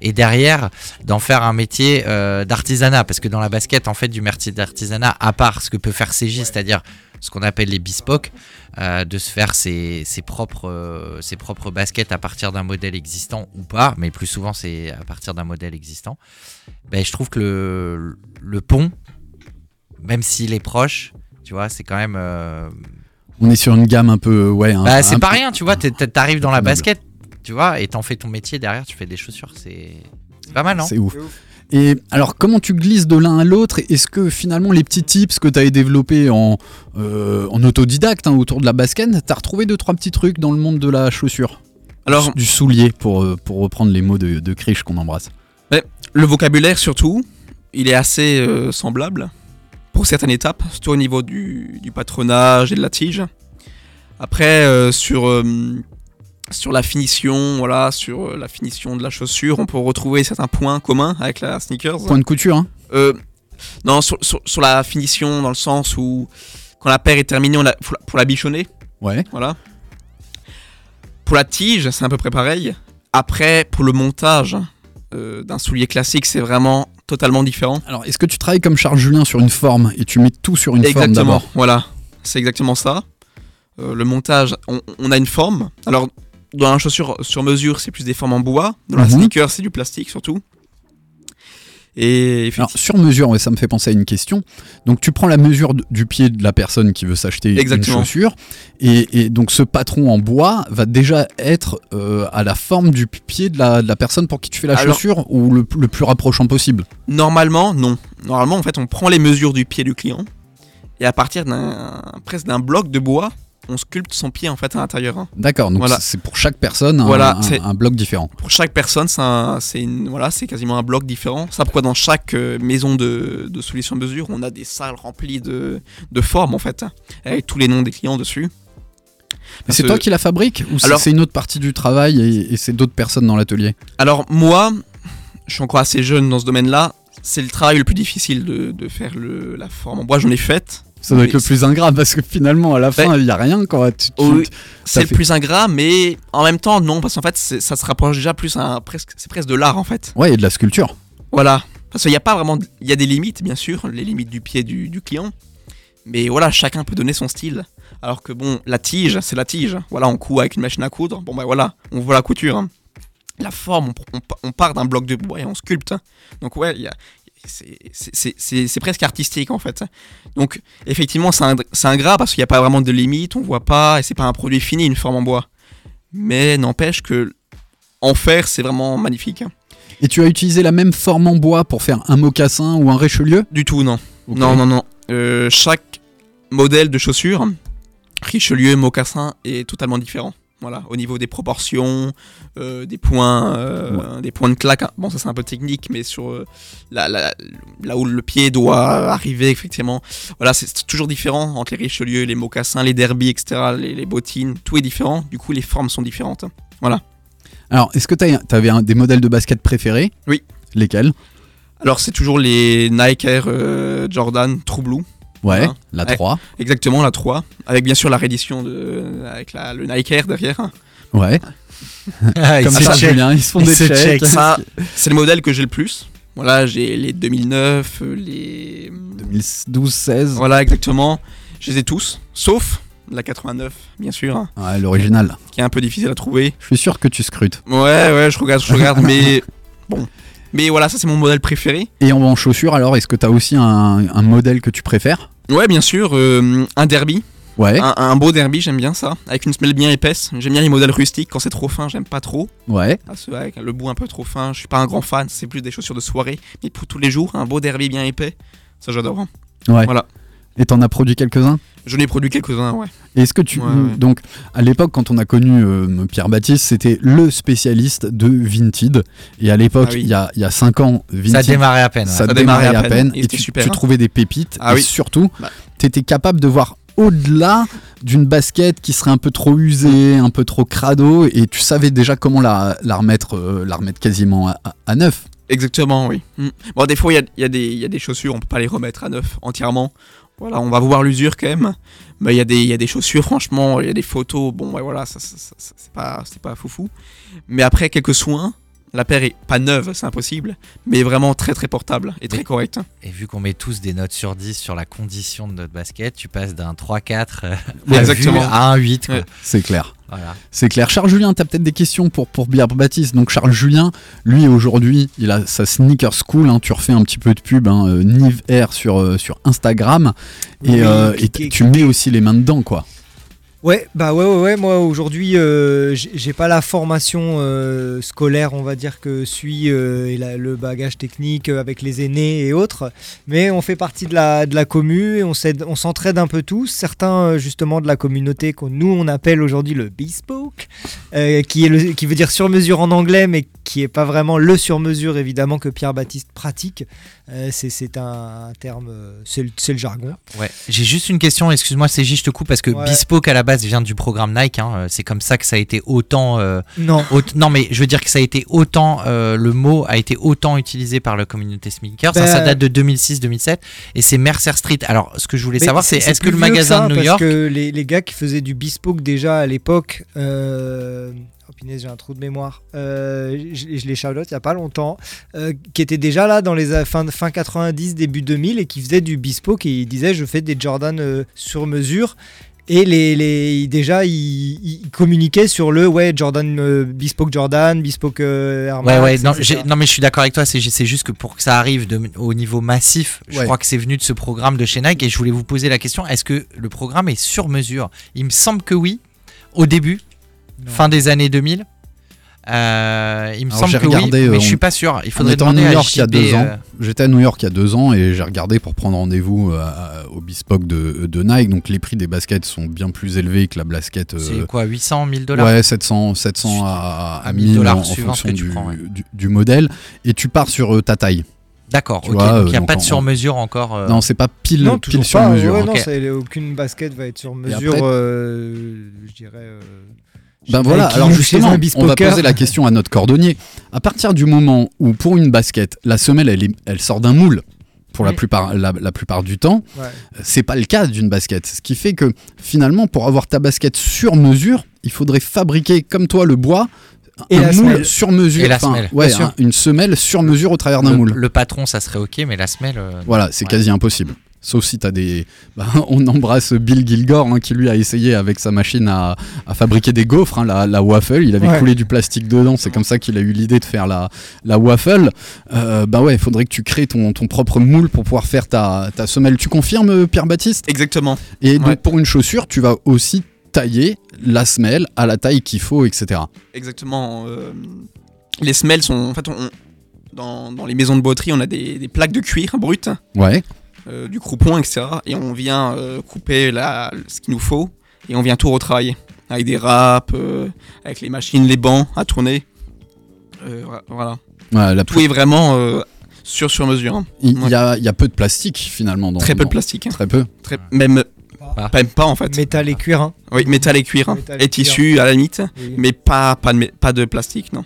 G: et derrière d'en faire un métier euh, d'artisanat, parce que dans la basket, en fait, du métier d'artisanat, à part ce que peut faire CJ, c'est-à-dire ce qu'on appelle les bespoke, euh, de se faire ses, ses propres, euh, ses propres baskets à partir d'un modèle existant ou pas, mais plus souvent c'est à partir d'un modèle existant. Ben, je trouve que le, le pont, même s'il est proche, tu vois, c'est quand même. euh,
A: On est sur une gamme un peu. Ouais, un-
G: Bah, c'est pas rien, tu vois. T'arrives dans la basket, tu vois, et t'en fais ton métier derrière, tu fais des chaussures. C'est c'est pas mal, non?
A: C'est ouf. Et alors, comment tu glisses de l'un à l'autre? Est-ce que finalement, les petits tips que tu as développés en, euh, en autodidacte hein, autour de la basket, tu as retrouvé deux, trois petits trucs dans le monde de la chaussure?
I: Alors,
A: Du soulier, pour, euh, pour reprendre les mots de, de Krish qu'on embrasse.
I: le vocabulaire surtout, il est assez euh, semblable pour certaines étapes, surtout au niveau du, du patronage et de la tige. Après, euh, sur, euh, sur la finition, voilà, sur euh, la finition de la chaussure, on peut retrouver certains points communs avec la sneakers.
A: Point de couture, hein
I: Euh, non, sur, sur- sur la finition, dans le sens où quand la paire est terminée, on la, faut la- pour la bichonner.
A: Ouais.
I: Voilà. Pour la tige, c'est à peu près pareil. Après, pour le montage euh, d'un soulier classique, c'est vraiment totalement différent.
A: Alors, est-ce que tu travailles comme Charles Julien sur une forme et tu mets tout sur une forme
I: exactement,
A: d'abord
I: voilà. C'est exactement ça. Euh, le montage, on, on a une forme. Alors, dans la chaussure sur mesure, c'est plus des formes en bois. Dans la
A: Mhm.
I: sneaker, c'est du plastique surtout. Et
A: Alors, sur mesure, ouais, ça me fait penser à une question. Donc, tu prends la mesure du pied de la personne qui veut s'acheter une chaussure, et, et donc ce patron en bois va déjà être euh, à la forme du pied de la, de la personne pour qui tu fais la
I: Alors-
A: chaussure, ou le, le plus rapprochant possible?
I: Normalement, non. Normalement, en fait, on prend les mesures du pied du client et à partir d'un presque d'un bloc de bois, on sculpte son pied en fait à l'intérieur. hein.
A: D'accord, donc
I: Voilà.
A: c'est- pour chaque personne un,
I: Voilà,
A: un-
I: c'est-
A: un bloc différent.
I: Pour chaque personne, c'est un- voilà, quasiment un bloc différent. Ça pourquoi dans chaque euh, maison de, de sur mesure, on a des salles remplies de, de formes en fait, avec tous les noms des clients dessus.
A: Mais c'est toi qui la fabrique ou c'est une autre partie du travail et, et c'est d'autres personnes dans l'atelier?
I: Alors moi, je suis encore assez jeune dans ce domaine-là. C'est le travail le plus difficile de, de faire le, la forme en bois. J'en ai faite.
A: Ça doit être
I: Mais
A: le plus ingrat parce que finalement, à la fin, il
I: Ben,
A: n'y a rien. Quoi. Tu- tu-
I: c'est le plus ingrat, mais en même temps, non, parce qu'en fait, ça se rapproche déjà plus à un- presque, c'est presque de l'art en fait.
A: Ouais, et de la sculpture.
I: Voilà. Parce qu'il n'y a pas vraiment. Il y a des limites, bien sûr, les limites du pied du, du client. Mais voilà, chacun peut donner son style. Alors que bon, la tige, c'est la tige. Voilà, on coud avec une machine à coudre. Bon, ben voilà, on voit la couture. hein. La forme, on, on- on part d'un bloc de bois et on sculpte. hein. Donc, ouais, il y a. c'est- presque artistique en fait. Donc effectivement c'est ing- c'est ingrat parce qu'il n'y a pas vraiment de limite, on voit pas et c'est pas un produit fini une forme en bois. Mais n'empêche que en faire c'est vraiment magnifique.
A: Et tu as utilisé la même forme en bois pour faire un mocassin ou un Richelieu
I: Du tout non. Non, non, non. Euh, chaque modèle de chaussure, Richelieu, mocassin, est totalement différent. Voilà, au niveau des proportions, euh, des points, euh, des points de claque. hein. Bon, ça c'est un peu technique, mais sur euh, la- la- là où le pied doit arriver, effectivement. Voilà, c'est toujours différent entre les Richelieu, les mocassins, les derbies, etc., les, les bottines. Tout est différent. Du coup, les formes sont différentes. Voilà.
A: Alors, est-ce que tu avais des modèles de basket préférés?
I: Oui.
A: Lesquels?
I: Alors, c'est toujours les Nike Air Jordan True Blue.
A: Ouais,
I: Hein.
A: la
I: Ouais.
A: 3.
I: Exactement, la 3. Avec bien sûr la réédition de, avec la, le Nike Air derrière.
A: Ouais.
G: Ah,
A: Comme ça. Julien, ils se font des checks.
I: c'est le modèle que j'ai le plus. Voilà, j'ai les 2009, euh, les.
A: 2012, 16.
I: Voilà, exactement. Je les ai tous, sauf la 89, bien sûr, hein,
A: Ouais, l'original.
I: qui est un peu difficile à trouver.
A: Je suis sûr que tu scrutes.
I: Ouais, ouais, je regarde, je regarde, mais bon. Mais voilà, ça c'est mon modèle préféré.
A: Et en, en chaussures, alors, est-ce que tu as aussi un, un modèle que tu préfères?
I: Ouais, bien sûr, euh, un derby,
A: Ouais,
I: un, un beau derby, j'aime bien ça, avec une semelle bien épaisse. J'aime bien les modèles rustiques, quand c'est trop fin, j'aime pas trop.
A: ouais.
I: Ah, c'est vrai, le bout un peu trop fin, je suis pas un grand fan, c'est plus des chaussures de soirée. Mais pour tous les jours, un beau derby bien épais, ça j'adore. hein.
A: Ouais.
I: Voilà.
A: Et t'en as produit quelques-uns?
I: J'en ai produit quelques-uns, ouais.
A: Et Est-ce que tu.
I: Ouais, ouais.
A: Donc, à l'époque, quand on a connu euh, Pierre Baptiste, c'était le spécialiste de Vinted. Et à l'époque,
I: Ah oui.
A: il y, a, il y a 5 ans, Vinted.
G: Ça démarrait à peine.
A: ça
I: Ça
A: démarrait à
I: à
A: peine. Et tu,
I: super,
A: tu
I: hein.
A: trouvais des pépites.
I: Ah
A: et
I: oui.
A: surtout,
I: Bah.
A: tu étais capable de voir au-delà d'une basket qui serait un peu trop usée, un peu trop crado. Et tu savais déjà comment la, la, remettre, euh, la remettre quasiment à, à- à neuf.
I: Exactement, oui. Mm. Bon, des fois, il y a, il y, a des- il y a des chaussures, on peut pas les remettre à neuf entièrement. Voilà, on va voir l'usure quand même. Mais il y, a des- il y a des chaussures, franchement, il y a des photos. Bon, ouais, voilà, ça, ça- ça- c'est pas, c'est pas foufou. Mais après quelques soins, la paire est pas neuve, c'est impossible, mais vraiment très très portable et très correcte.
G: Et vu qu'on met tous des notes sur 10 sur la condition de notre basket, tu passes d'un 3-4 euh,
I: Ouais,
G: à un 8. Quoi.
I: Ouais.
A: C'est clair.
G: Voilà.
A: C'est clair. Charles Julien, tu as peut-être des questions pour, pour Baptiste. Donc, Charles Julien, lui, aujourd'hui, il a sa sneaker school. hein. tu refais un petit peu de pub, hein, euh, Nive Air sur, euh, sur Instagram. Et,
J: Oui,
A: euh, tu mets aussi les mains dedans, quoi.
J: Ouais, bah ouais, ouais, ouais. Moi aujourd'hui, euh, j'ai pas la formation euh, scolaire, on va dire que suit euh, et la- le bagage technique euh, avec les aînés et autres, mais on fait partie de la de la commu et on s'entraide un peu tous. Certains euh, justement de la communauté que nous on appelle aujourd'hui le bespoke, qui est le, qui veut dire sur mesure en anglais, mais qui est pas vraiment le sur mesure évidemment que Pierre Baptiste pratique. C'est un, terme, c'est le, jargon.
G: Ouais. J'ai juste une question, excuse-moi CJ, je te coupe parce que
J: Ouais.
G: Bespoke à la base vient du programme Nike. hein, euh, C'est comme ça que ça a été autant. euh,
J: Non.
G: aut- non, mais je veux dire que ça a été autant. euh, le mot a été autant utilisé par la communauté sneaker. Ça,
J: Bah,
G: ça date de 2006-2007 et c'est Mercer Street. Alors, ce que je voulais savoir, c'est est-ce que le magasin
J: ça,
G: de New York.
J: Parce que les, les gars qui faisaient du bespoke déjà à l'époque. Euh... Oh j'ai un trou de mémoire. Euh, je, je les shout il y a pas longtemps. euh, qui étaient déjà là dans les fin, fin 90, début 2000 et qui faisaient du bespoke et ils disaient je fais des Jordan euh, sur mesure. Et les, les, déjà, ils, ils communiquaient sur le ouais, Jordan, euh, Bespoke Jordan, Bespoke euh, Air
G: Ouais,
J: Max,
G: ouais, non, mais je suis d'accord avec toi. C'est c'est juste que pour que ça arrive de- au niveau massif, je
A: Ouais.
G: crois que c'est venu de ce programme de chez Nike. Et je voulais vous poser la question est-ce que le programme est sur mesure? Il me semble que oui, au début,
J: Non.
G: fin des années 2000. Euh, il me
A: Alors,
G: semble que
A: regardé,
G: oui, mais
A: euh,
G: je suis
A: on-
G: pas sûr. Il
A: On
G: faudrait
A: était à
G: demander
A: New
G: à
A: York il y a deux ans.
G: euh,
A: J'étais à New York il y a deux ans et j'ai regardé pour prendre rendez-vous euh, au Bespoke de, de Nike. Donc, les prix des baskets sont bien plus élevés que la basket. euh,
G: c'est quoi, 800, 1000 dollars?
A: Ouais, 700, 700 à,
G: À
A: à
G: 1000
A: 1000
G: dollars
A: en, en
G: suivant ce
A: fonction
G: que tu
A: du,
G: prends, ouais.
A: du, du modèle. Et tu pars sur euh, ta taille.
G: D'accord,
A: Tu
G: ok.
A: vois,
G: donc
A: euh,
G: il n'y a pas de
A: en-
G: sur-mesure encore. euh,
A: Non, c'est pas pile,
J: Non,
A: pile
J: toujours
A: sur
J: pas.
A: mesure.
J: Ouais,
A: hein.
J: aucune basket va être sur mesure.
A: après-
J: euh, je dirais. euh,
A: Ben voilà, alors justement, on va poser la question à notre cordonnier. À partir du moment où, pour une basket, la semelle, elle, est- elle sort d'un moule, pour la, plupart, la, la plupart du temps,
J: Ouais.
A: c'est pas le cas d'une basket. Ce qui fait que, finalement, pour avoir ta basket sur mesure, il faudrait fabriquer, comme toi, le bois,
J: Et
A: un
J: la
A: moule
J: semelle.
A: sur mesure.
G: Et la
A: Enfin,
G: semelle,
A: ouais,
G: bien sûr.
A: un- une semelle sur mesure au travers d'un
G: le,
A: moule.
G: le patron, ça serait ok, mais la semelle. euh,
A: Voilà, c'est
G: Ouais.
A: quasi impossible. Sauf si tu as des. bah, on embrasse Bill Gilgore hein, qui lui a essayé avec sa machine à, à fabriquer des gaufres, hein, la, la waffle. Il avait
J: Ouais.
A: coulé du plastique dedans, c'est comme ça qu'il a eu l'idée de faire la, la waffle. Euh, bah ouais, il faudrait que tu crées ton, ton propre moule pour pouvoir faire ta, ta semelle. Tu confirmes, Pierre-Baptiste
I: Exactement.
A: Et donc
I: Ouais.
A: pour une chaussure, tu vas aussi tailler la semelle à la taille qu'il faut, etc.
I: Exactement. euh, les semelles sont. En fait, on- dans, dans les maisons de botterie, on a des, des plaques de cuir brutes,
A: Ouais,
I: euh, du croupon, etc. Et on vient euh, couper la, ce qu'il nous faut et on vient tout retravailler. Avec des râpes, euh, avec les machines, les bancs à tourner. Euh, voilà.
A: Ouais, la
I: Tout est vraiment euh, sur sur mesure. hein.
A: il, y a, il y a peu de plastique finalement. Dans,
I: Très peu de plastique. hein.
A: Très peu.
I: Très, même,
G: Ah.
I: même pas en fait.
J: Métal et cuir. hein.
I: Oui, métal et cuir. hein.
J: Métal et
I: tissu à la limite.
J: Oui.
I: Mais pas, pas, de, pas de plastique, non.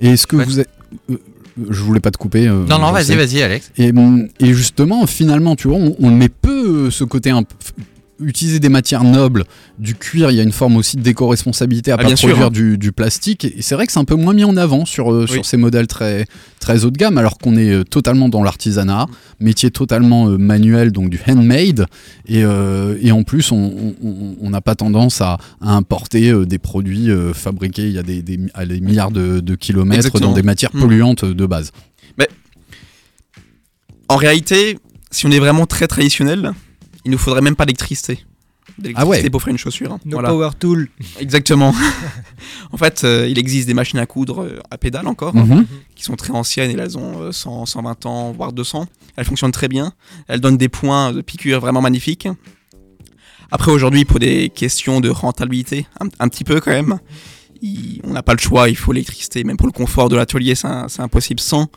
A: Et est-ce que
G: Ouais.
A: vous êtes. Je voulais pas te couper. euh,
G: Non, non, vas-y, vas-y, Alex.
A: Et, et justement, finalement, tu vois, on, on met peu peu ce côté un peu utiliser des matières nobles, du cuir, il y a une forme aussi d'éco-responsabilité à
I: Ah,
A: pas
I: sûr,
A: produire
I: hein.
A: du, du plastique. Et c'est vrai que c'est un peu moins mis en avant sur, euh,
I: Oui.
A: sur ces modèles très, très haut de gamme, alors qu'on est euh, totalement dans l'artisanat, métier totalement euh, manuel, donc du handmade. Et, euh, et en plus, on- n'a pas tendance à, à importer des produits fabriqués il y a des, des- à des milliards de, de kilomètres
I: Exactement.
A: dans des matières
I: Mm.
A: polluantes de base.
I: En réalité, si on est vraiment très traditionnel, il nous faudrait même pas d'électricité. D'électricité
A: Ah ouais.
I: pour faire une chaussure. hein.
J: No
I: Voilà.
J: power tool.
I: Exactement. en fait, euh, il existe des machines à coudre euh, à pédale encore,
A: Mhm.
I: qui sont très anciennes et elles ont euh, 100, 120 ans, voire 200. Elles fonctionnent très bien. Elles donnent des points de piqûre vraiment magnifiques. Après, aujourd'hui, pour des questions de rentabilité, un, un petit peu quand même, il- on n'a pas le choix, il faut l'électricité. Même pour le confort de l'atelier, c'est impossible sans.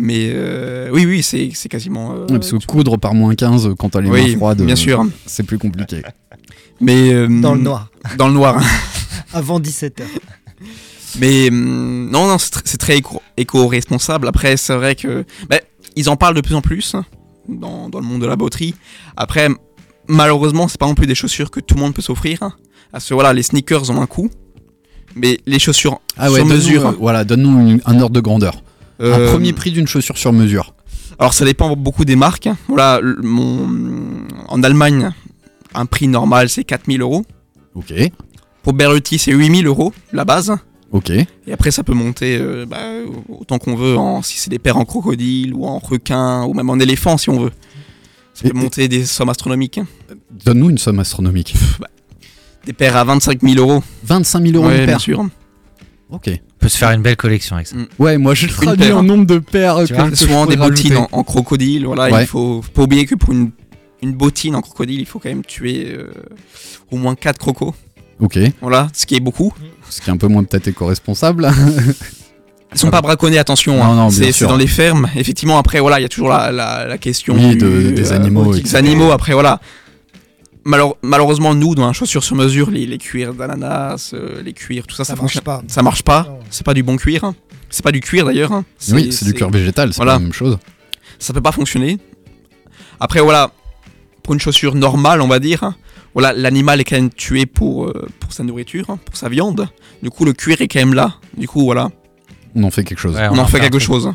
I: Mais euh, oui, oui, c'est c'est quasiment. euh,
A: Ouais, parce que coudre par moins 15 quand t'as les
I: oui,
A: mains froides,
I: bien
A: euh,
I: sûr.
A: c'est plus compliqué.
I: Mais euh,
J: Dans le noir.
I: Dans le noir.
J: Avant 17h.
I: Mais non, non, c'est tr- c'est très éco- éco-responsable. Après, c'est vrai que bah, ils en parlent de plus en plus dans, dans le monde de la botterie. Après, malheureusement, c'est pas non plus des chaussures que tout le monde peut s'offrir. Parce que voilà, les sneakers ont un coût, mais les chaussures
A: Ah ouais,
I: sur mesure.
A: euh, voilà, donne-nous une- un ordre de grandeur. Un
I: euh,
A: premier prix d'une chaussure sur mesure.
I: Alors ça dépend beaucoup des marques. Voilà, le- mon, en Allemagne, un prix normal c'est 4000 euros.
A: Ok,
I: Pour Berluti, c'est 8000 euros la base.
A: ok.
I: Et après, ça peut monter euh, bah, autant qu'on veut, en, si c'est des paires en crocodile ou en requin ou même en éléphant si on veut. Ça
A: Et-
I: peut monter des sommes astronomiques.
A: Donne-nous une somme astronomique.
I: Des paires à 25 000 euros.
A: 25 000 euros
I: Ouais,
A: une
I: bien
A: paire.
I: sûr.
A: Ok.
G: On peut se faire une belle collection avec ça.
A: Ouais, moi je traduis
I: paire.
A: en nombre de paires.
G: Tu vois,
I: Souvent des bottines en, en crocodile. Voilà,
A: Ouais.
I: il faut, faut pas oublier que pour une, une bottine en crocodile, il faut quand même tuer euh, au moins 4 crocos.
A: Ok,
I: Voilà, ce qui est beaucoup.
A: ce qui est un peu moins peut-être éco-responsable.
I: Ils sont pas braconnés, attention.
A: Non,
I: hein. c'est dans les fermes. Effectivement, après, voilà, il y a toujours la, la, la question
A: Oui,
I: du,
A: de- des animaux,
I: des animaux. Après, voilà. Malheure- malheureusement, nous, dans la chaussure sur mesure, les, les cuirs d'ananas, euh, les cuirs, tout ça, ça,
J: Ça marche pas.
I: Ça marche pas. C'est pas du bon cuir. hein. C'est pas du cuir d'ailleurs. hein.
A: oui, c'est du cuir végétal, c'est
I: voilà.
A: la même chose.
I: Ça peut pas fonctionner. Après, voilà, pour une chaussure normale, on va dire, hein, voilà, l'animal est quand même tué pour, euh, pour sa nourriture, hein, pour sa viande. Du coup, le cuir est quand même là. Du coup, voilà,
A: On en fait quelque chose.
G: Ouais,
I: on, en fait quelque chose.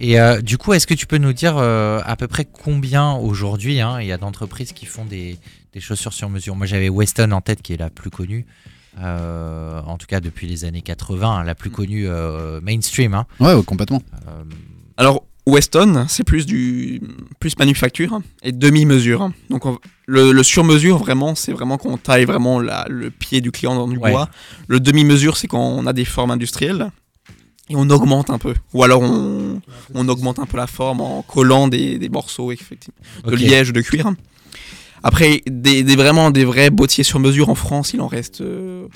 G: Et euh, du coup, est-ce que tu peux nous dire euh, à peu près combien aujourd'hui hein, il y a d'entreprises qui font des, des chaussures sur mesure Moi, j'avais Weston en tête, qui est la plus connue, euh, en tout cas depuis les années 80, hein, la plus connue euh, mainstream. hein.
A: Ouais, ouais, complètement.
G: Euh,
I: Alors, Weston, c'est plus du plus manufacture et demi-mesure. Donc, on- le, le sur-mesure, vraiment, c'est vraiment qu'on taille vraiment la- le pied du client dans du
G: Ouais.
I: bois. Le demi-mesure, c'est quand on a des formes industrielles et on augmente un peu. Ou alors, on, on augmente un peu la forme en collant des, des morceaux effectivement, de liège ou de cuir. Après, des, des- vraiment des vrais bottiers sur mesure en France, il en reste. euh,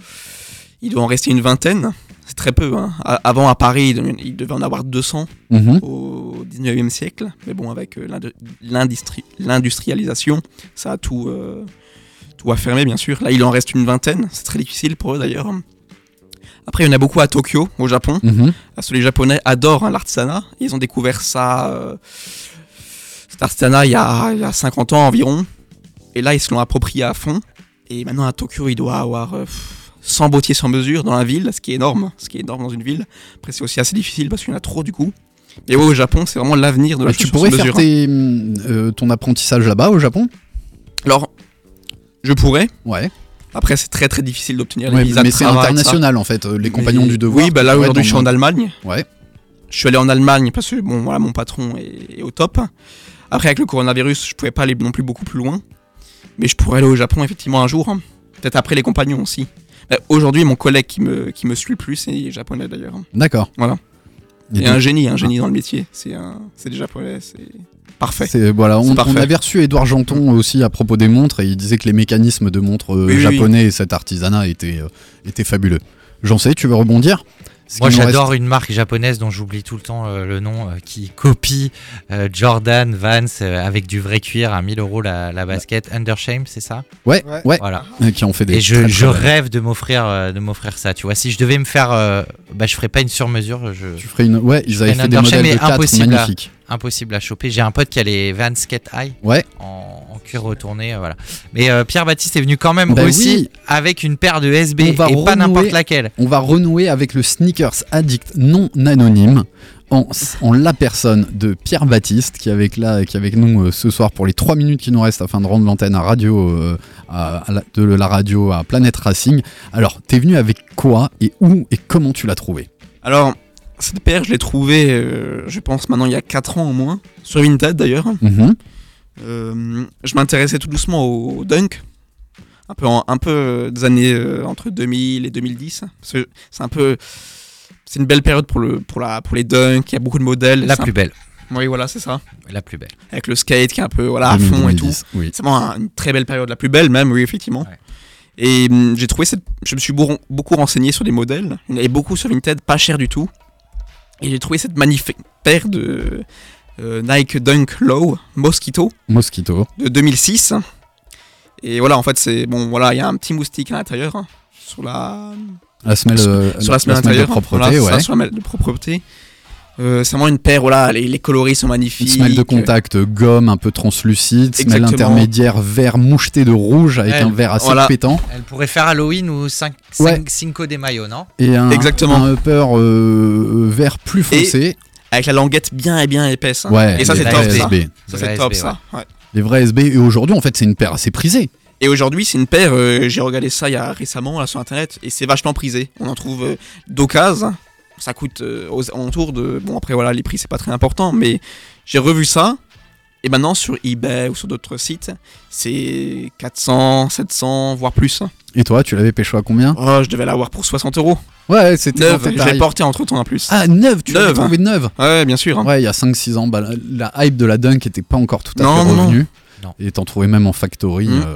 I: il doit en rester une vingtaine. C'est très peu. hein. Avant, à Paris, il devait- en avoir 200
A: Mhm.
I: au 19e siècle. Mais bon, avec euh, l'indu- l'industri- l'industrialisation, ça a tout, euh, tout a fermé, bien sûr. Là, il en reste une vingtaine. C'est très difficile pour eux, d'ailleurs. Après, il y en a beaucoup à Tokyo, au Japon.
A: Mhm.
I: Parce que les Japonais adorent hein, l'artisanat. Ils ont découvert ça, euh, cet artisanat, il y, a, il y a 50 ans environ. Et là, ils se l'ont approprié à fond. Et maintenant, à Tokyo, il doit avoir euh, 100 bottiers sans mesure dans la ville, ce qui est énorme. Ce qui est énorme dans une ville. Après, c'est aussi assez difficile parce qu'il y en a trop du coup. Et ouais, au Japon, c'est vraiment l'avenir de la
A: Ah, tu pourrais faire
I: mesure.
A: tes, euh, ton apprentissage là-bas au Japon?
I: Alors, je pourrais.
A: Ouais.
I: Après, c'est très très difficile d'obtenir les
A: Ouais,
I: visas
A: mais c'est international en fait. euh, Les compagnons du devoir.
I: Oui, bah là aujourd'hui, je suis en Allemagne.
A: Ouais.
I: Je suis allé en Allemagne parce que bon, voilà, mon patron est, est au top. Après, avec le coronavirus, je pouvais pas aller non plus beaucoup plus loin. Mais je pourrais aller au Japon effectivement un jour. hein. Peut-être après les compagnons aussi. Bah, aujourd'hui, mon collègue qui me, qui me suit le plus est japonais d'ailleurs.
A: D'accord.
I: Voilà.
A: Et
I: un génie, un génie dans le métier. C'est un, c'est des japonais, c'est parfait.
A: C'est voilà,
I: C'est
A: on,
I: parfait.
A: on avait reçu Édouard Janton aussi à propos des montres et il disait que les mécanismes de montres euh,
I: Oui, oui,
A: japonais et cet artisanat étaient, euh, étaient fabuleux. J'en sais, tu veux rebondir?
G: Moi, j'adore
A: reste-
G: une marque japonaise dont j'oublie tout le temps euh, le nom, euh, qui copie euh, Jordan Vans euh, avec du vrai cuir à 1000 euros la, la basket. Undershame, c'est ça?
A: Ouais,
J: Ouais.
A: ouais,
G: Voilà.
A: qui ont fait des.
G: Et je,
A: très,
G: rêve de m'offrir euh, de m'offrir ça. Tu vois, si je devais me faire, euh, bah, je ferais pas une sur mesure. Je...
A: Tu ferais une. Ouais, ils avaient fait des
G: Undershame,
A: modèles de
G: mais
A: 4
G: impossible à-
A: magnifiques.
G: Impossible à choper. J'ai un pote qui a les Vans Skate High
A: Ouais.
G: en, en cuir retourné, euh, voilà. Mais euh, Pierre Baptiste est venu quand même
A: Bah
G: aussi
A: oui.
G: avec une paire de SB
A: On va
G: et pas
A: renouer-
G: n'importe laquelle.
A: On va renouer avec le sneakers addict non anonyme en, en la personne de Pierre Baptiste qui est avec, là, qui est avec nous euh, ce soir pour les 3 minutes qui nous restent afin de rendre l'antenne à radio euh, à- à la- de la radio à Planète Racing. Alors, t'es venu avec quoi et où et comment tu l'as trouvé?
I: Alors, cette paire, je l'ai trouvée, euh, je pense maintenant il y a 4 ans au moins, sur Vinted d'ailleurs.
A: Mhm.
I: Euh, je m'intéressais tout doucement au dunk. Un peu, en- un peu euh, des années entre 2000 et 2010. Parce que C'est un peu. C'est une belle période pour, le, pour, la, pour les dunks. Il y a beaucoup de modèles.
G: La
I: un-
G: plus belle.
I: Oui, voilà, c'est ça.
G: La plus belle.
I: Avec le skate qui est un peu voilà, à fond et tout.
A: 2010, oui.
I: C'est vraiment un- une très belle période, la plus belle même, oui, effectivement.
G: Ouais.
I: Et hum, j'ai trouvé cette. Je me suis beau- beaucoup renseigné sur des modèles. Il y en avait beaucoup sur Vinted, pas cher du tout. Et j'ai trouvé cette magnifique paire de euh, Nike Dunk Low Mosquito
A: Mosquito.
I: de 2006. Et voilà, en fait, c'est. Bon, voilà, il y a un petit moustique à l'intérieur. hein, Sur la.
A: La semelle, euh,
I: sur la semelle
A: de propreté,
I: voilà, c'est ça,
A: ouais.
I: sur la semelle de propreté. Euh, c'est vraiment une paire, voilà, les, les coloris sont magnifiques.
A: Une semelle de contact euh, gomme un peu translucide, semelle intermédiaire vert moucheté de rouge avec
G: Elle-
A: un vert assez
I: voilà.
A: pétant
G: Elle pourrait faire Halloween ou 5,
A: Ouais.
G: Cinco de Mayo, non?
A: Et un,
I: Exactement.
A: un upper euh, vert plus
I: Et-
A: foncé.
I: Avec la languette bien et bien épaisse. hein.
A: Ouais,
I: et ça,
A: les
I: c'est
A: vrais
I: top, ça.
A: SB.
I: Ça,
G: Les
I: c'est
G: vrais
I: top,
G: SB,
I: ça. ouais.
A: Les vrais SB. Et aujourd'hui, en fait, c'est une paire assez prisée.
I: Et aujourd'hui, c'est une paire, euh, j'ai regardé ça il y a récemment là, sur internet, et c'est vachement prisé. On en trouve euh, d'occasion. Ça coûte euh, aux alentours de. Bon, après, voilà, les prix, c'est pas très important, mais j'ai revu ça. Et maintenant, sur eBay ou sur d'autres sites, c'est 400, 700, voire plus.
A: Et toi, tu l'avais pécho à combien?
I: Oh, je devais l'avoir pour 60 euros.
A: Ouais, c'était
I: Neuve, je l'ai porté entre temps en plus.
A: Ah, neuve, tu
I: Neuve,
A: trouvé neuve?
I: Ouais, bien sûr. hein.
A: Ouais, il y a 5-6 ans, bah, la, la hype de la dunk était pas encore tout à
I: Non,
A: fait
I: non. Non.
A: Et t'en trouvais même en factory.
I: Mhm.
A: euh,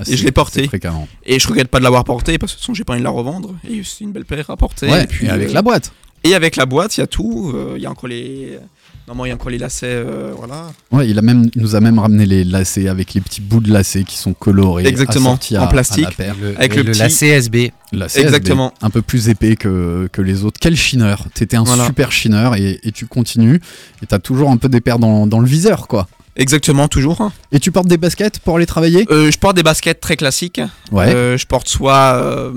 A: assez-
I: Et je l'ai porté.
A: fréquemment.
I: Et je regrette pas de l'avoir porté parce que de toute façon, j'ai pas envie de la revendre. Et c'est une belle paire à porter.
A: Ouais,
I: et puis,
A: et avec
I: euh,
A: la boîte.
I: Et avec la boîte, il y a tout. euh, Il y a encore les. Normalement, il y a encore les lacets. euh, voilà.
A: Ouais, il, a même, il nous a même ramené les lacets avec les petits bouts de lacets qui sont colorés.
I: Exactement,
A: à-
I: en
A: à
I: plastique.
A: la paire.
G: Le,
I: Avec le
G: le
I: petit-
G: lacet SB.
I: Exactement.
A: SB, un peu plus épais que, que les autres. Quel chineur T'étais un
I: Voilà.
A: super chineur et, et tu continues. Et t'as toujours un peu des paires dans, dans le viseur, quoi.
I: Exactement, toujours.
A: Et tu portes des baskets pour aller travailler?
I: Euh, je porte des baskets très classiques.
A: Ouais.
I: Euh, je porte soit. euh,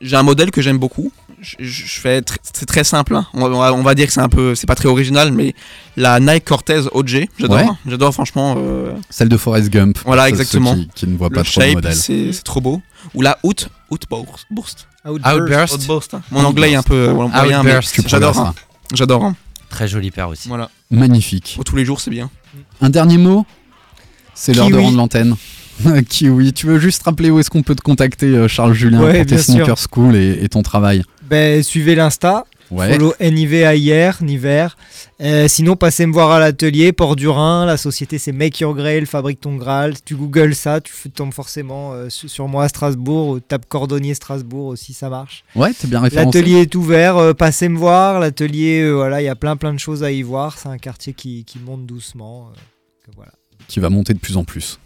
I: J'ai un modèle que j'aime beaucoup. Je, fais. tr- C'est très simple. hein. On, va, on dire que c'est un peu. C'est pas très original, mais la Nike Cortez OG. J'adore.
A: Ouais.
I: J'adore, franchement. euh,
A: Celle de Forrest Gump.
I: Voilà,
A: pour ceux
I: exactement.
A: Qui, qui ne voient
I: le
A: pas trop le
I: shape,
A: modèle.
I: c'est trop beau. Ou la Out. Outburst. Burst.
G: Outburst.
I: Outburst. Mon anglais est un peu moyen, mais j'adore. hein. J'adore. hein.
G: Très jolie paire aussi.
I: Voilà.
A: Magnifique.
I: Pour tous les jours, c'est bien.
A: Un dernier mot C'est l'heure de rendre l'antenne. Kiwi, tu veux juste rappeler où est-ce qu'on peut te contacter, euh, Charles Julien,
J: Ouais,
A: pour tes sneaker school et, et ton travail?
J: Ben, suivez l'Insta,
A: Ouais.
J: follow NIVAIR, Niver. Euh, sinon, passez me voir à l'atelier Port du Rhin. La société, c'est Make Your Grail, fabrique ton Graal. Tu googles ça, tu tombes forcément euh, su- sur moi à Strasbourg. ou Tape cordonnier Strasbourg aussi, ça marche.
A: Ouais, t'es bien référencé.
J: L'atelier est ouvert, euh, passez me voir. L'atelier, voilà, il y a plein plein de choses à y voir. C'est un quartier qui, qui monte doucement. voilà.
A: Qui va monter de plus en plus.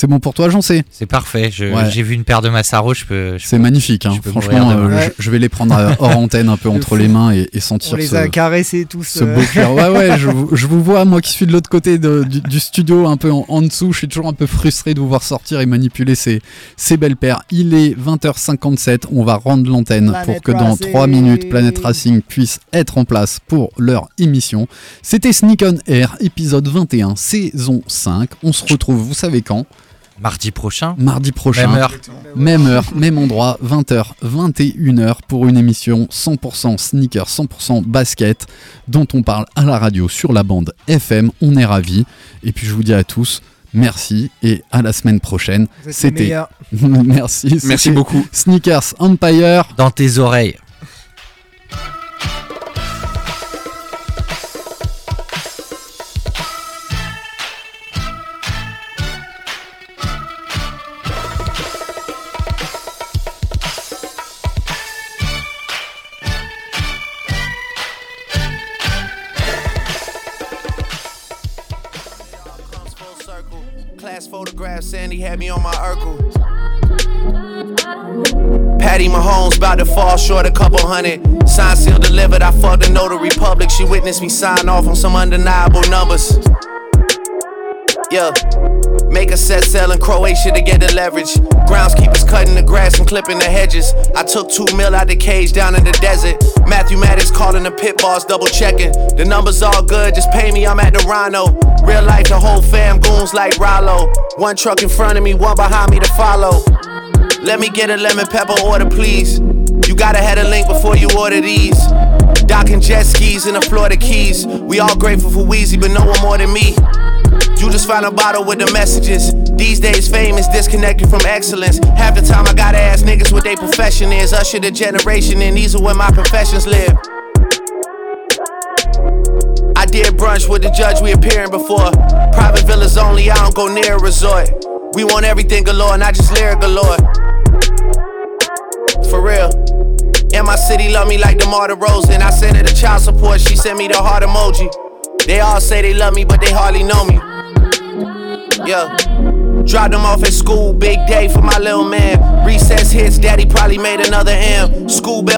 A: C'est bon pour toi, j'en sais.
G: C'est parfait.
A: Ouais.
G: J'ai vu une paire de Massaro. Je peux. je
A: C'est magnifique. hein.
G: je peux
A: Franchement, euh,
J: Ouais.
A: je, je vais les prendre euh, hors antenne un peu entre les mains et, et
J: On
A: sentir
J: les
A: ce,
J: a caressés tous.
A: ce
J: euh,
A: beau cuir. Ouais, ouais, je, vous- je vous vois, moi qui suis de l'autre côté de- du, du studio, un peu en, en dessous. Je suis toujours un peu frustré de vous voir sortir et manipuler ces, ces belles paires. Il est 20h57. On va rendre l'antenne pour que dans
J: Racing.
A: 3 minutes, Planète Racing puisse être en place pour leur émission. C'était Sneak on Air, épisode 21, saison 5. On se retrouve, vous savez quand?
G: Mardi prochain.
A: Mardi prochain.
G: Même heure.
A: Même heure, même endroit, 20h, 21h pour une émission 100% sneaker, 100% basket dont on parle à la radio sur la bande FM. On est ravis. Et puis je vous dis à tous merci et à la semaine prochaine. C'était merci,
I: Merci beaucoup.
A: Sneakers Empire.
G: Dans tes oreilles.
E: Had me on my Urkel.
K: Patty Mahomes about to fall short a couple hundred. Sign seal delivered, I fucked the notary public. She witnessed me sign off on some undeniable numbers. Yeah. Make a set sell in Croatia to get the leverage. Groundskeepers cutting the grass and clipping the hedges. I took two mil out the cage down in the desert. Matthew Maddox calling the pit boss, double checking. The numbers all good, just pay me, I'm at the Rhino. Real life, the whole fam goons like Rollo. One truck in front of me, one behind me to follow. Let me get a lemon pepper order, please. You gotta have a link before you order these. Docking jet skis in the Florida Keys. We all grateful for Wheezy, but no one more than me. You just found a bottle with the messages. These days, fame is disconnected from excellence. Half the time, I gotta ask niggas what their profession is. Usher the generation, and these are where my professions live. Did brunch with the judge we appearing before. Private villas only, I don't go near a resort. We want everything galore, not just lyric galore. For real. And my city love me like DeMar DeRozan. I sent her the child support, she sent me the heart emoji. They all say they love me, but they hardly know me. Yeah. Dropped them off at school, big day for my little man. Recess hits, daddy probably made another M. School bell.